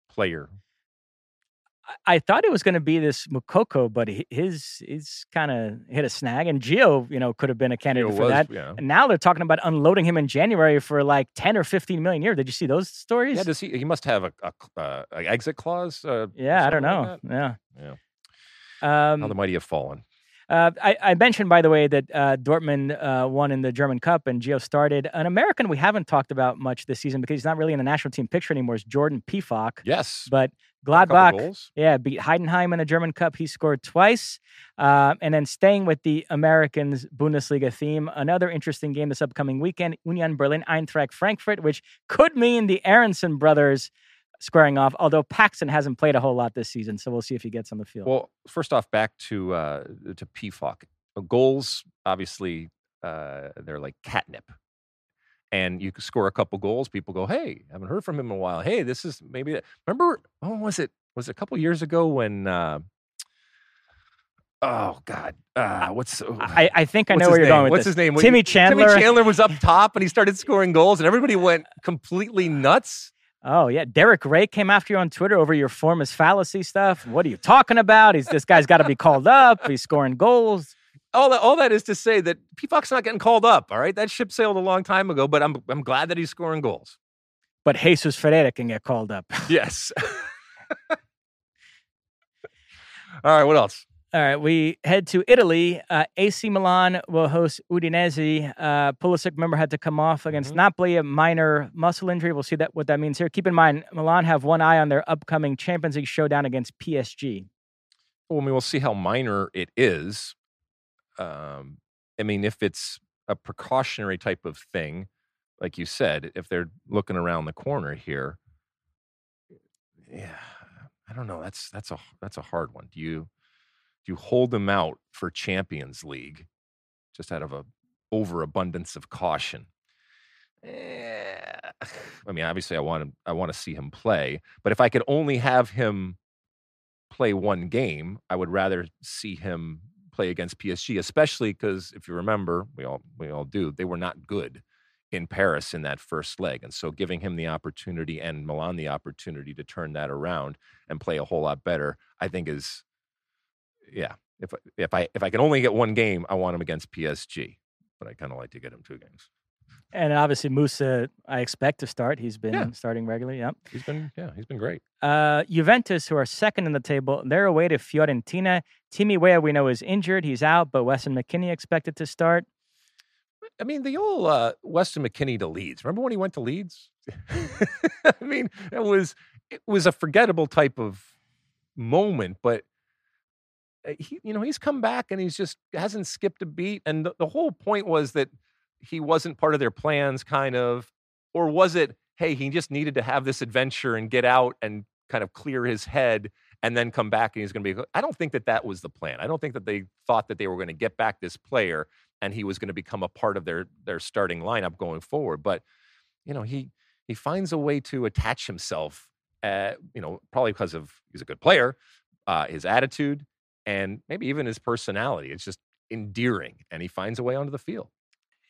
Speaker 2: player?
Speaker 3: I- thought it was going to be this Moukoko, but his he's kind of hit a snag. And Gio, you know, could have been a candidate
Speaker 2: It
Speaker 3: for
Speaker 2: was,
Speaker 3: that.
Speaker 2: yeah.
Speaker 3: And now they're talking about unloading him in January for like ten or fifteen million a year. Did you see those stories?
Speaker 2: Yeah, does he? He must have a, a, uh, a exit clause. Uh,
Speaker 3: Yeah, I don't know.
Speaker 2: like
Speaker 3: yeah.
Speaker 2: Yeah.
Speaker 3: Yeah.
Speaker 2: How
Speaker 3: Um,
Speaker 2: the mighty have fallen.
Speaker 3: uh, I, I mentioned, by the way, that uh, Dortmund uh, won in the German Cup and Gio started. An American we haven't talked about much this season because he's not really in the national team picture anymore is Jordan Pefok.
Speaker 2: Yes.
Speaker 3: But Gladbach. Yeah, beat Heidenheim in the German Cup. He scored twice. Uh, and then staying with the Americans Bundesliga theme, another interesting game this upcoming weekend Union Berlin Eintracht Frankfurt, which could mean the Aronson brothers squaring off, although Paxton hasn't played a whole lot this season. So we'll see if he gets on the field.
Speaker 2: Well, first off, back to uh, to Pefok. Goals, obviously, uh, they're like catnip. And you score a couple goals. People go, "Hey, haven't heard from him in a while. Hey, this is maybe." Remember, when was it was it a couple years ago when? Uh, oh God, uh, what's
Speaker 3: I, I think I know where you're
Speaker 2: name?
Speaker 3: going with
Speaker 2: What's
Speaker 3: this.
Speaker 2: his name?
Speaker 3: Timmy Chandler.
Speaker 2: Timmy Chandler was up top and he started scoring goals, and everybody went completely nuts.
Speaker 3: Oh yeah, Derek Rae came after you on Twitter over your form is fallacy stuff. What are you talking about? He's this guy's got to be called up. He's scoring goals.
Speaker 2: All that all that is to say that Pefok's not getting called up. All right, that ship sailed a long time ago, but I'm I'm glad that he's scoring goals.
Speaker 3: But Jesus Ferreira can get called up.
Speaker 2: Yes. all right, what else?
Speaker 3: All right, we head to Italy. Uh, AC Milan will host Udinese. Uh, Pulisic, remember, had to come off against
Speaker 2: Mhm.
Speaker 3: Napoli, a minor muscle injury. We'll see that what that means here. Keep in mind, Milan have one eye on their upcoming Champions League showdown against PSG.
Speaker 2: Well, I mean, we'll see how minor it is. Um, I mean, if it's a precautionary type of thing, like you said, if they're looking around the corner here, yeah, I don't know. That's that's a that's a hard one. Do you do you hold them out for Champions League just out of a overabundance of caution? Eh, I mean, obviously, I want him. I want to see him play, but if I could only have him play one game, I would rather see him play against PSG, especially because if you remember, we all we all do, they were not good in Paris in that first leg. And so giving him the opportunity and Milan the opportunity to turn that around and play a whole lot better, I think is yeah. If if I if I can only get one game, I want him against PSG. But I kind of like to get him two games.
Speaker 3: And obviously, Musah, I expect to start. He's been
Speaker 2: Yeah.
Speaker 3: starting regularly. Yep.
Speaker 2: He's been yeah, he's been great.
Speaker 3: Uh, Juventus, who are second in the table, they're away to Fiorentina. Timmy Weah, we know, is injured. He's out, but Weston McKennie expected to start.
Speaker 2: I mean, the old uh, Weston McKennie to Leeds. Remember when he went to Leeds? I mean, it was it was a forgettable type of moment, but uh, he, you know, he's come back and he's just hasn't skipped a beat. And the, the whole point was that he wasn't part of their plans, kind of, or was it? Hey, he just needed to have this adventure and get out and kind of clear his head and then come back and he's going to be. I don't think that that was the plan. I don't think that they thought that they were going to get back this player and he was going to become a part of their their starting lineup going forward. But you know, he he finds a way to attach himself. Uh, you know, probably because of he's a good player, uh, his attitude, and maybe even his personality. It's just endearing, and he finds a way onto the field.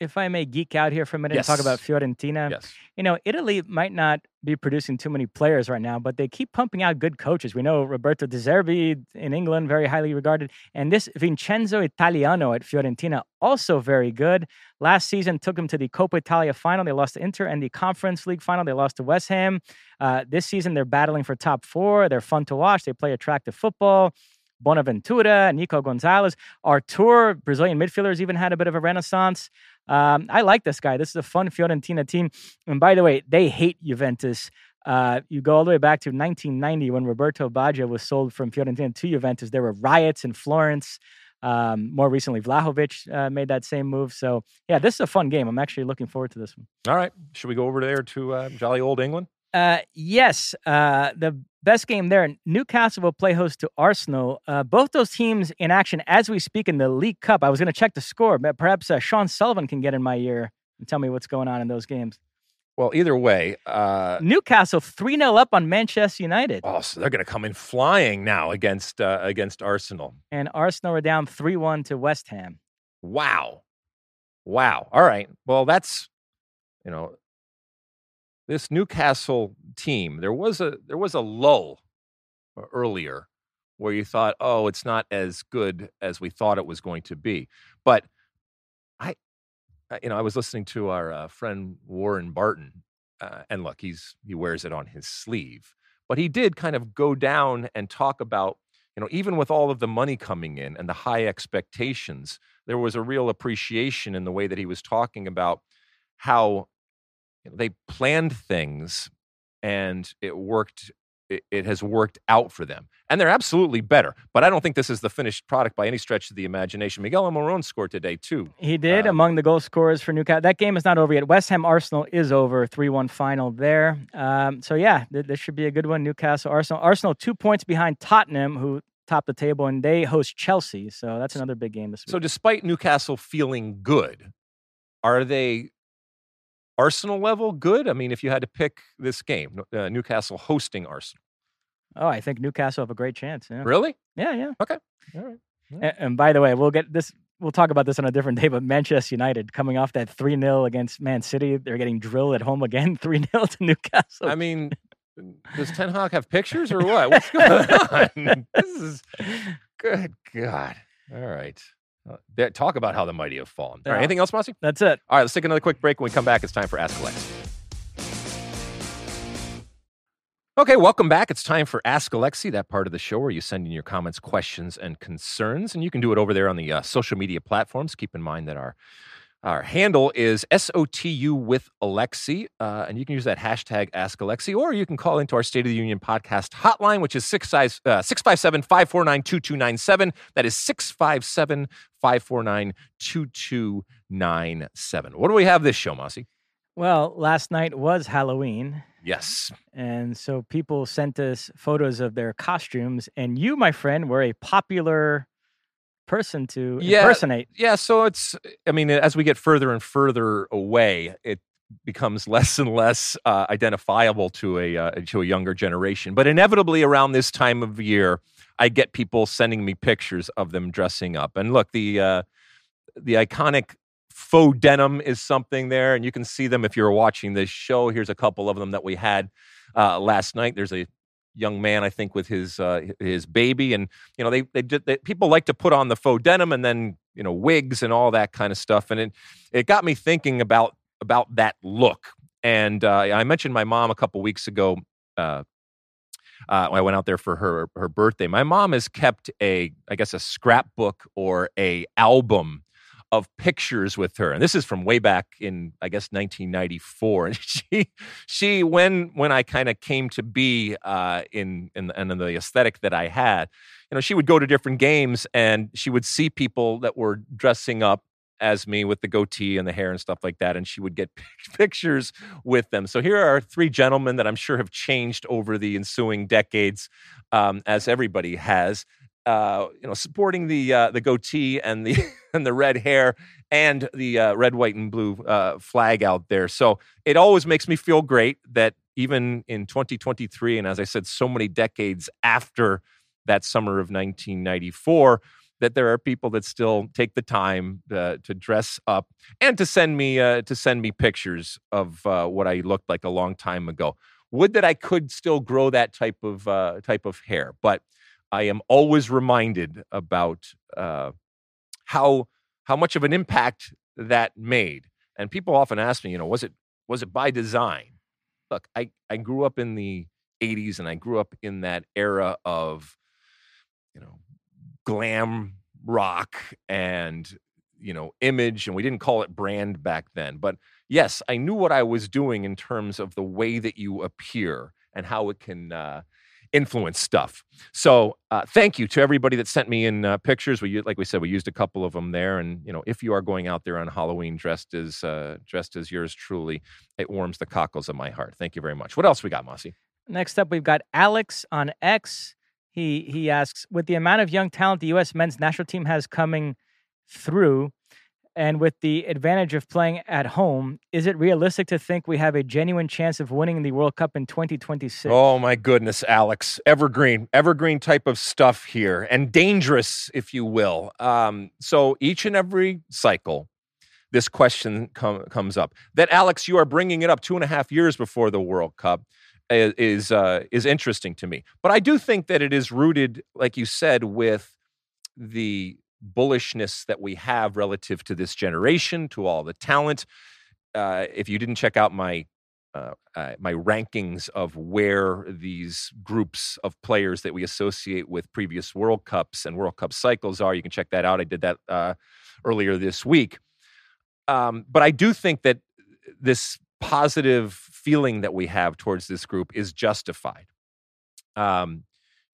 Speaker 3: If I may geek out here for a minute and talk about Fiorentina,
Speaker 2: yes,
Speaker 3: you know, Italy might not be producing too many players right now, but they keep pumping out good coaches. We know Roberto De Zerbi in England, very highly regarded, and this Vincenzo Italiano at Fiorentina, also very good. Last season took them to the Coppa Italia final. They lost to Inter, and the Conference League final. They lost to West Ham. Uh, this season, they're battling for top four. They're fun to watch. They play attractive football. Bonaventura, Nico Gonzalez. Arthur, Brazilian midfielders, even had a bit of a renaissance. Um, I like this guy. This is a fun Fiorentina team. And by the way, they hate Juventus. Uh, you go all the way back to 1990 when Roberto Baggio was sold from Fiorentina to Juventus. There were riots in Florence. Um, more recently, Vlahovic uh, made that same move. So, yeah, this is a fun game. I'm actually looking forward to this one.
Speaker 2: All right. Should we go over there to uh, jolly old England?
Speaker 3: Uh, yes. Uh, the best game there, Newcastle will play host to Arsenal. Uh, both those teams in action as we speak in the League Cup. I was going to check the score, but perhaps uh, Sean Sullivan can get in my ear and tell me what's going on in those games.
Speaker 2: Well, either way, uh,
Speaker 3: Newcastle three 0 up on Manchester United,
Speaker 2: oh, so they're going to come in flying now against uh, against Arsenal.
Speaker 3: and Arsenal are down three one to West Ham.
Speaker 2: Wow, wow. All right. Well, that's you know this Newcastle team. There was a there was a lull uh, earlier where you thought, oh, it's not as good as we thought it was going to be, but I you know, I was listening to our uh, friend Warren Barton, uh, and look, he's he wears it on his sleeve, but he did kind of go down and talk about, you know, even with all of the money coming in and the high expectations, there was a real appreciation in the way that he was talking about how they planned things and it worked it, it has worked out for them. And they're absolutely better. But I don't think this is the finished product by any stretch of the imagination. Miguel Almiron scored today, too.
Speaker 3: He did
Speaker 2: Uh,
Speaker 3: among the goal scorers for Newcastle. That game is not over yet. West Ham Arsenal is over, 3 1 final there. Um, so, yeah, th- this should be a good one. Newcastle Arsenal. Arsenal two points behind Tottenham, who top the table, and they host Chelsea. So, that's another big game this week.
Speaker 2: So, despite Newcastle feeling good, are they Arsenal level good? I mean, if you had to pick this game, uh, Newcastle hosting Arsenal.
Speaker 3: oh, I think Newcastle have a great chance. Yeah,
Speaker 2: Really?
Speaker 3: yeah. yeah.
Speaker 2: Okay. All right.
Speaker 3: And, and by the way, we'll get this. We'll talk about this on a different day, but Manchester United coming off that 3 0 against Man City, they're getting drilled at home again, 3 0 to Newcastle.
Speaker 2: I mean, does Ten Hag have pictures or what? What's going on? this is good. God. All right. Uh, talk about how the mighty have fallen. All right. Anything else, Mossy?
Speaker 3: That's it.
Speaker 2: All right. Let's take another quick break. When we come back, it's time for Ask Alexi. Okay, welcome back. It's time for Ask Alexi, that part of the show where you send in your comments, questions, and concerns. And you can do it over there on the uh, social media platforms. Keep in mind that our our handle is SOTU with Alexi, uh, and you can use that hashtag Ask Alexi, or you can call into our State of the Union podcast hotline, which is 657 549 2297. That is 657 549 2297. What do we have this show, Mossy?
Speaker 3: Well, last night was Halloween.
Speaker 2: Yes.
Speaker 3: And so people sent us photos of their costumes, and you, my friend, were a popular person to
Speaker 2: Yeah.
Speaker 3: impersonate.
Speaker 2: Yeah, so it's, I mean, as we get further and further away, it becomes less and less uh, identifiable to a uh, to a younger generation. But inevitably, around this time of year, I get people sending me pictures of them dressing up. And look, the uh, the iconic faux denim is something there, and you can see them if you're watching this show. Here's a couple of them that we had uh, last night. There's a young man, I think, with his uh, his baby, and you know they they, did, they people like to put on the faux denim and then you know wigs and all that kind of stuff, and it it got me thinking about about that look. And uh, I mentioned my mom a couple weeks ago. Uh, uh, I went out there for her her birthday. My mom has kept a, I guess, a scrapbook or a album of pictures with her, and this is from way back in, I guess, 1994. And she, she, when when I kind of came to be uh, in in in the aesthetic that I had, you know, she would go to different games and she would see people that were dressing up as me with the goatee and the hair and stuff like that, and she would get pictures with them. So here are three gentlemen that I'm sure have changed over the ensuing decades, um, as everybody has. Uh, you know, supporting the uh, the goatee and the and the red hair and the uh, red, white, and blue uh, flag out there. So it always makes me feel great that even in 2023, and as I said, so many decades after that summer of 1994, that there are people that still take the time uh, to dress up and to send me uh, to send me pictures of uh, what I looked like a long time ago. Would that I could still grow that type of uh, type of hair, but I am always reminded about uh, how how much of an impact that made. And people often ask me, you know, was it was it by design? Look, I I grew up in the '80s, and I grew up in that era of, you know, glam rock and you know image and we didn't call it brand back then but yes i knew what i was doing in terms of the way that you appear and how it can uh, influence stuff. So uh, thank you to everybody that sent me in uh, pictures. We like we said we used a couple of them there. And you know if you are going out there on halloween dressed as uh, dressed as yours truly it warms the cockles of my heart. Thank you very much. What else we got mossy?
Speaker 3: Next up, we've got Alex on X. He he asks, with the amount of young talent the U.S. men's national team has coming through, and with the advantage of playing at home, is it realistic to think we have a genuine chance of winning the World Cup in 2026?
Speaker 2: Oh my goodness, Alex, evergreen, evergreen type of stuff here, and dangerous, if you will. Um, so each and every cycle, this question com- comes up. That Alex, you are bringing it up two and a half years before the World Cup is uh, is interesting to me. But I do think that it is rooted, like you said, with the bullishness that we have relative to this generation, to all the talent. Uh, if you didn't check out my uh, uh, my rankings of where these groups of players that we associate with previous World Cups and World Cup cycles are, you can check that out. I did that uh, earlier this week. Um, but I do think that this positive feeling that we have towards this group is justified. Um,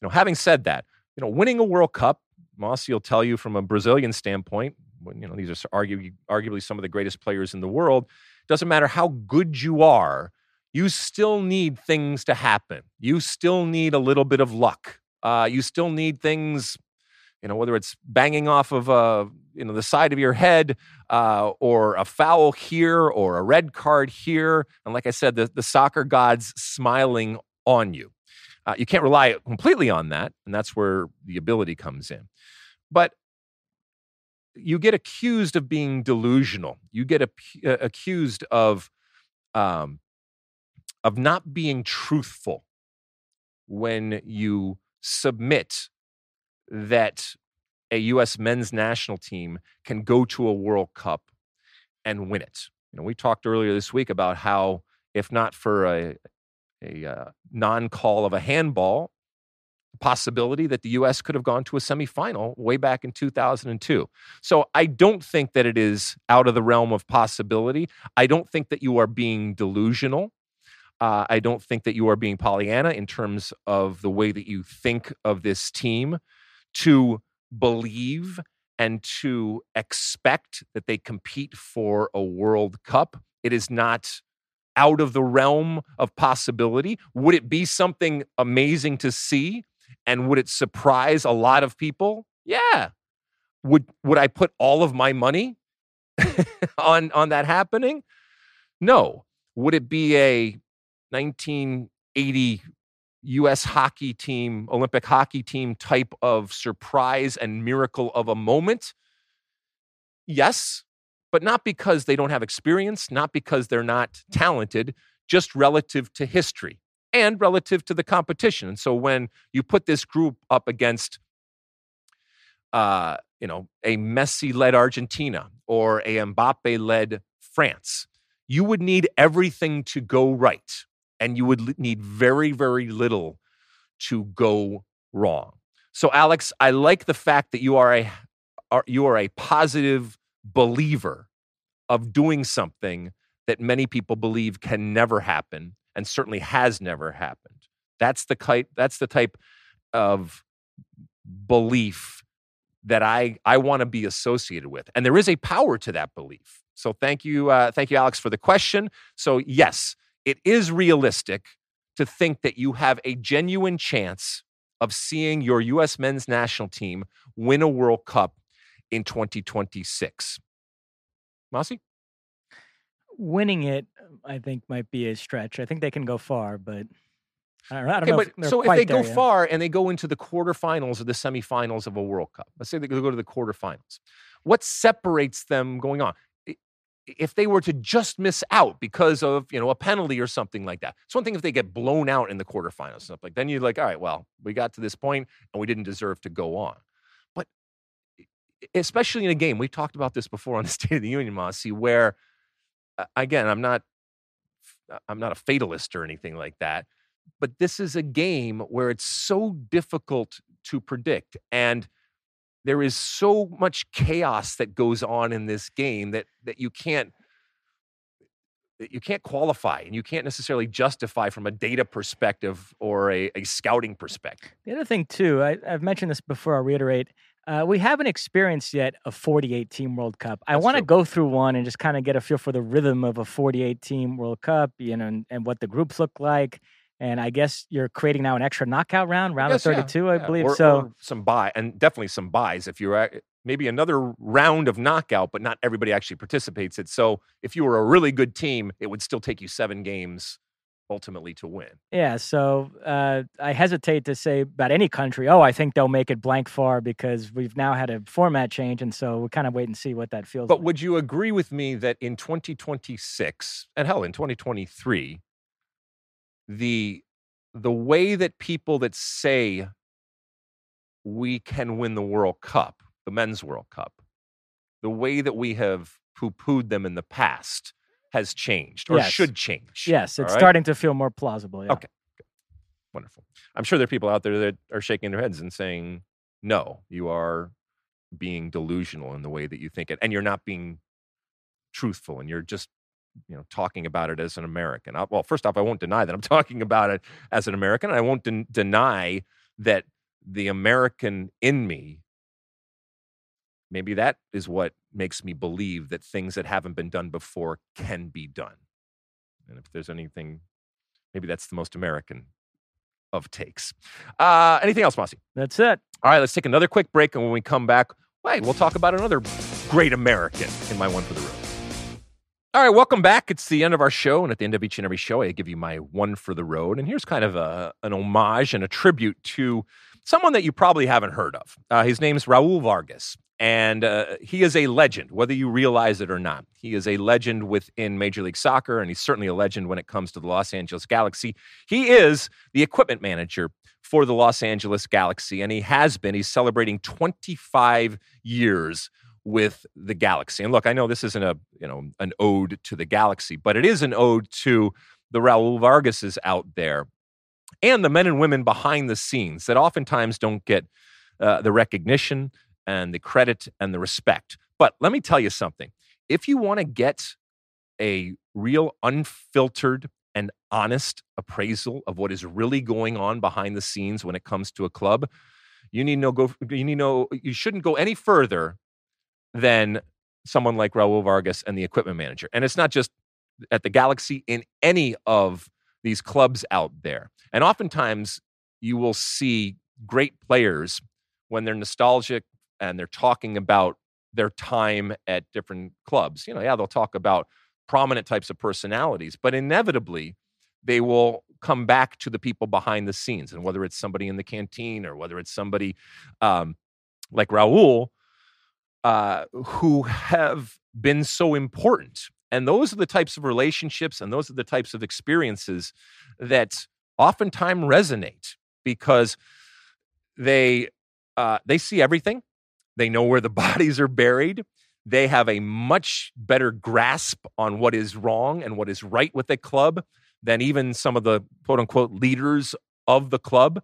Speaker 2: you know, having said that, you know, winning a World Cup, Mossy will tell you from a Brazilian standpoint, when you know these are arguably, some of the greatest players in the world. Doesn't matter how good you are, you still need things to happen. You still need a little bit of luck. Uh, you still need things you know, whether it's banging off of a, you know, the side of your head uh, or a foul here or a red card here. And like I said, the, the soccer gods smiling on you. Uh, you can't rely completely on that. And that's where the ability comes in. But you get accused of being delusional. You get uh, accused of, um, of not being truthful when you submit that a U.S. men's national team can go to a World Cup and win it. You know, we talked earlier this week about how, if not for a, a uh, non-call of a handball, possibility that the U.S. could have gone to a semifinal way back in 2002. So I don't think that it is out of the realm of possibility. I don't think that you are being delusional. Uh, I don't think that you are being Pollyanna in terms of the way that you think of this team to believe and to expect that they compete for a World Cup. It is not out of the realm of possibility. Would it be something amazing to see? And would it surprise a lot of people? Yeah. Would would I put all of my money on on that happening? No. Would it be a 1980 US hockey team, Olympic hockey team type of surprise and miracle of a moment? Yes, but not because they don't have experience, not because they're not talented, just relative to history and relative to the competition. And so when you put this group up against uh, you know, a Messi-led Argentina or a Mbappe-led France, you would need everything to go right and you would need very, very little to go wrong. So, Alex, I like the fact that you are a are, you are a positive believer of doing something that many people believe can never happen and certainly has never happened. That's the type that's the type of belief that I I want to be associated with. And there is a power to that belief. So thank you uh, thank you Alex for the question. So yes, it is realistic to think that you have a genuine chance of seeing your U.S. men's national team win a World Cup in 2026. Mossy?
Speaker 3: Winning it, um, I think, might be a stretch. I think they can go far, but I don't, I don't
Speaker 2: okay,
Speaker 3: know.
Speaker 2: But, so if they go
Speaker 3: yet.
Speaker 2: far and they go into the quarterfinals or the semifinals of a World Cup, let's say they go to the quarterfinals, what separates them going on? if they were to just miss out because of you know a penalty or something like that. It's one thing if they get blown out in the quarterfinals, and stuff like then you're like, all right, well, we got to this point and we didn't deserve to go on. Especially in a game, We've talked about this before on the State of the Union, Mossy, where uh, again, I'm not uh, I'm not a fatalist or anything like that, but this is a game where it's so difficult to predict and there is so much chaos that goes on in this game that that you can't you can't qualify and you can't necessarily justify from a data perspective or a, a scouting perspective.
Speaker 3: The other thing, too, I, have mentioned this before, I'll reiterate. Uh, we haven't experienced yet a 48 team World Cup. I want to go through one and just kind of get a feel for the rhythm of a 48 team World Cup, you know, and, and, what the groups look like. And I guess you're creating now an extra knockout round, round of 32, yeah, I yeah. believe.
Speaker 2: Or,
Speaker 3: so
Speaker 2: or some buy and definitely some buys if you're at, maybe another round of knockout, but not everybody actually participates it. So if you were a really good team, it would still take you seven games ultimately to win.
Speaker 3: Yeah, so uh, I hesitate to say about any country, oh, I think they'll make it blank far because we've now had a format change. And so we'll kind of wait and see what that feels like.
Speaker 2: but
Speaker 3: like.
Speaker 2: would you agree with me that in 2026, and hell, in 2023, the the way that people that say we can win the World Cup the Men's World Cup, the way that we have poo pooed them in the past has changed or yes. should change.
Speaker 3: Yes, it's right? starting to feel more plausible. Yeah.
Speaker 2: Okay. Wonderful. I'm sure there are people out there that are shaking their heads and saying, no, you are being delusional in the way that you think it, and you're not being truthful, and you're just you know talking about it as an American. I, well, first off, I won't deny that I'm talking about it as an American. I won't den- deny that the American in me maybe that is what makes me believe that things that haven't been done before can be done. And if there's anything, maybe that's the most American of takes. Uh, anything else, Mosse?
Speaker 3: That's it.
Speaker 2: All right, let's take another quick break. And when we come back, wait, we'll talk about another great American in my one for the road. All right, welcome back. It's the end of our show. And at the end of each and every show, I give you my one for the road. And here's kind of a, an homage and a tribute to someone that you probably haven't heard of. Uh, his name's Raul Vargas. And uh, he is a legend, whether you realize it or not. He is a legend within Major League Soccer, and he's certainly a legend when it comes to the Los Angeles Galaxy. He is the equipment manager for the Los Angeles Galaxy, and he has been. He's celebrating 25 years with the Galaxy. And look, I know this isn't a you know an ode to the Galaxy, but it is an ode to the Raul Vargases out there and the men and women behind the scenes that oftentimes don't get uh, the recognition and the credit and the respect. But let me tell you something. If you want to get a real unfiltered and honest appraisal of what is really going on behind the scenes when it comes to a club, you need no go you need no you shouldn't go any further than someone like Raul Vargas and the equipment manager. And it's not just at the Galaxy in any of these clubs out there. And oftentimes you will see great players when they're nostalgic and they're talking about their time at different clubs. You know, yeah, they'll talk about prominent types of personalities, but inevitably they will come back to the people behind the scenes. And whether it's somebody in the canteen or whether it's somebody um, like Raul, uh, who have been so important. And those are the types of relationships and those are the types of experiences that oftentimes resonate because they uh, they see everything they know where the bodies are buried. They have a much better grasp on what is wrong and what is right with the club than even some of the quote unquote leaders of the club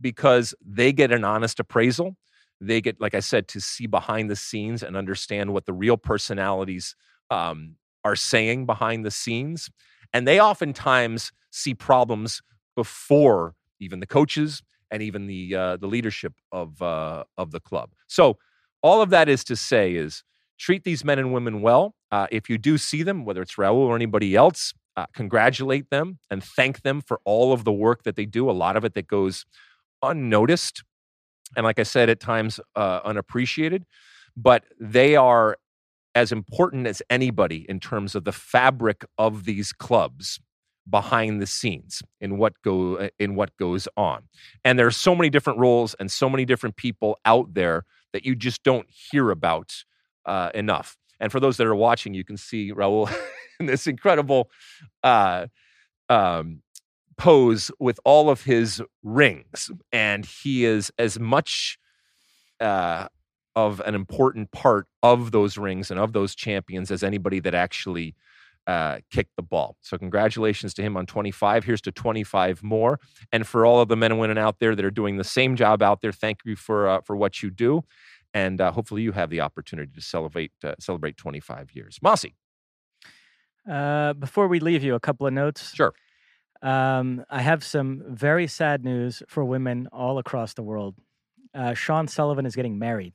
Speaker 2: because they get an honest appraisal. They get, like I said, to see behind the scenes and understand what the real personalities um, are saying behind the scenes. And they oftentimes see problems before even the coaches and even the uh, the leadership of uh, of the club. So all of that is to say is treat these men and women well. Uh, if you do see them, whether it's Raul or anybody else, uh, congratulate them and thank them for all of the work that they do. A lot of it that goes unnoticed. And like I said, at times uh, unappreciated, but they are as important as anybody in terms of the fabric of these clubs behind the scenes in what go uh, in what goes on. And there are so many different roles and so many different people out there that you just don't hear about uh, enough. And for those that are watching, you can see Raul in this incredible uh, um, pose with all of his rings. And he is as much uh, of an important part of those rings and of those champions as anybody that actually uh, kicked the ball. So, congratulations to him on 25. Here's to 25 more. And for all of the men and women out there that are doing the same job out there, thank you for uh, for what you do. and uh, hopefully you have the opportunity to celebrate uh, celebrate 25 years. Mosse,
Speaker 3: Uh, before we leave you, a couple of notes.
Speaker 2: sure.
Speaker 3: Um, I have some very sad news for women all across the world. Uh, Sean Sullivan is getting married.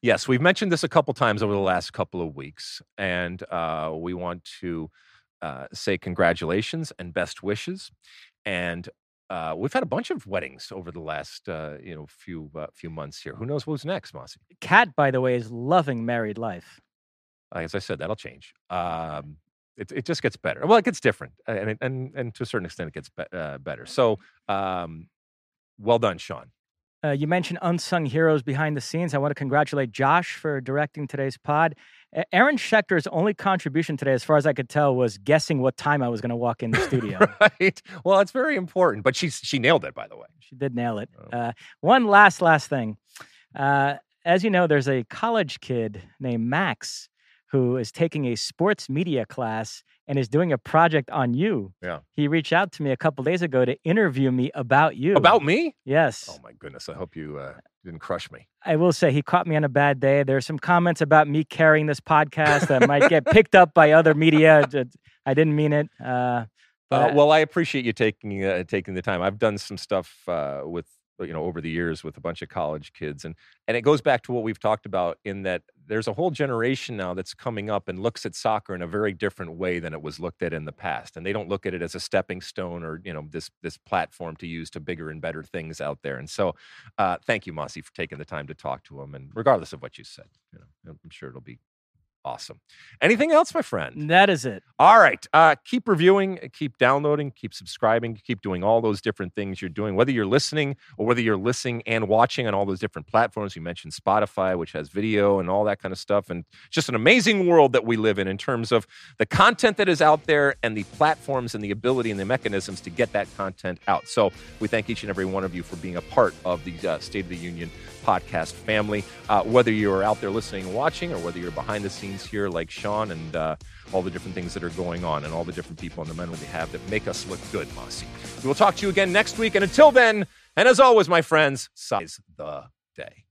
Speaker 2: Yes, we've mentioned this a couple times over the last couple of weeks, and uh, we want to uh, say congratulations and best wishes. And uh, we've had a bunch of weddings over the last uh, you know few uh, few months here. Who knows what's next, Mosse?
Speaker 3: Cat, by the way, is loving married life.
Speaker 2: As I said, that'll change. Um, it, it just gets better. Well, it gets different, and it- and and to a certain extent, it gets be- uh, better. So, um, well done, Sean.
Speaker 3: Uh, you mentioned unsung heroes behind the scenes. I want to congratulate Josh for directing today's pod. Aaron Schechter's only contribution today, as far as I could tell, was guessing what time I was going to walk in the studio.
Speaker 2: right. Well, it's very important, but she she nailed it, by the way.
Speaker 3: She did nail it.
Speaker 2: Oh.
Speaker 3: Uh, one last, last thing. Uh, as you know, there's a college kid named Max who is taking a sports media class and is doing a project on you.
Speaker 2: Yeah.
Speaker 3: He reached out to me a couple days ago to interview me about you.
Speaker 2: About me?
Speaker 3: Yes.
Speaker 2: Oh my goodness! I hope you uh, didn't crush me.
Speaker 3: I will say he caught me on a bad day. There's some comments about me carrying this podcast that might get picked up by other media. I didn't mean it. Uh, but
Speaker 2: Uh, well, I appreciate you taking uh, taking the time. I've done some stuff uh, with you know over the years with a bunch of college kids, and and it goes back to what we've talked about in that there's a whole generation now that's coming up and looks at soccer in a very different way than it was looked at in the past, and they don't look at it as a stepping stone or you know this this platform to use to bigger and better things out there. And so, uh, thank you, Mosse, for taking the time to talk to him And regardless of what you said, you know, I'm sure it'll be awesome. Anything else, my friend?
Speaker 3: that is it.
Speaker 2: All right. Uh, keep reviewing, keep downloading, keep subscribing, keep doing all those different things you're doing, whether you're listening or whether you're listening and watching on all those different platforms. You mentioned Spotify, which has video and all that kind of stuff. And just an amazing world that we live in in terms of the content that is out there and the platforms and the ability and the mechanisms to get that content out. So we thank each and every one of you for being a part of the uh, State of the Union podcast family. Uh, whether you're out there listening and watching, or whether you're behind the scenes here, like Sean, and uh, all the different things that are going on, and all the different people and the men we have that make us look good, Mosse. We will talk to you again next week. And until then, and as always, my friends, size the day.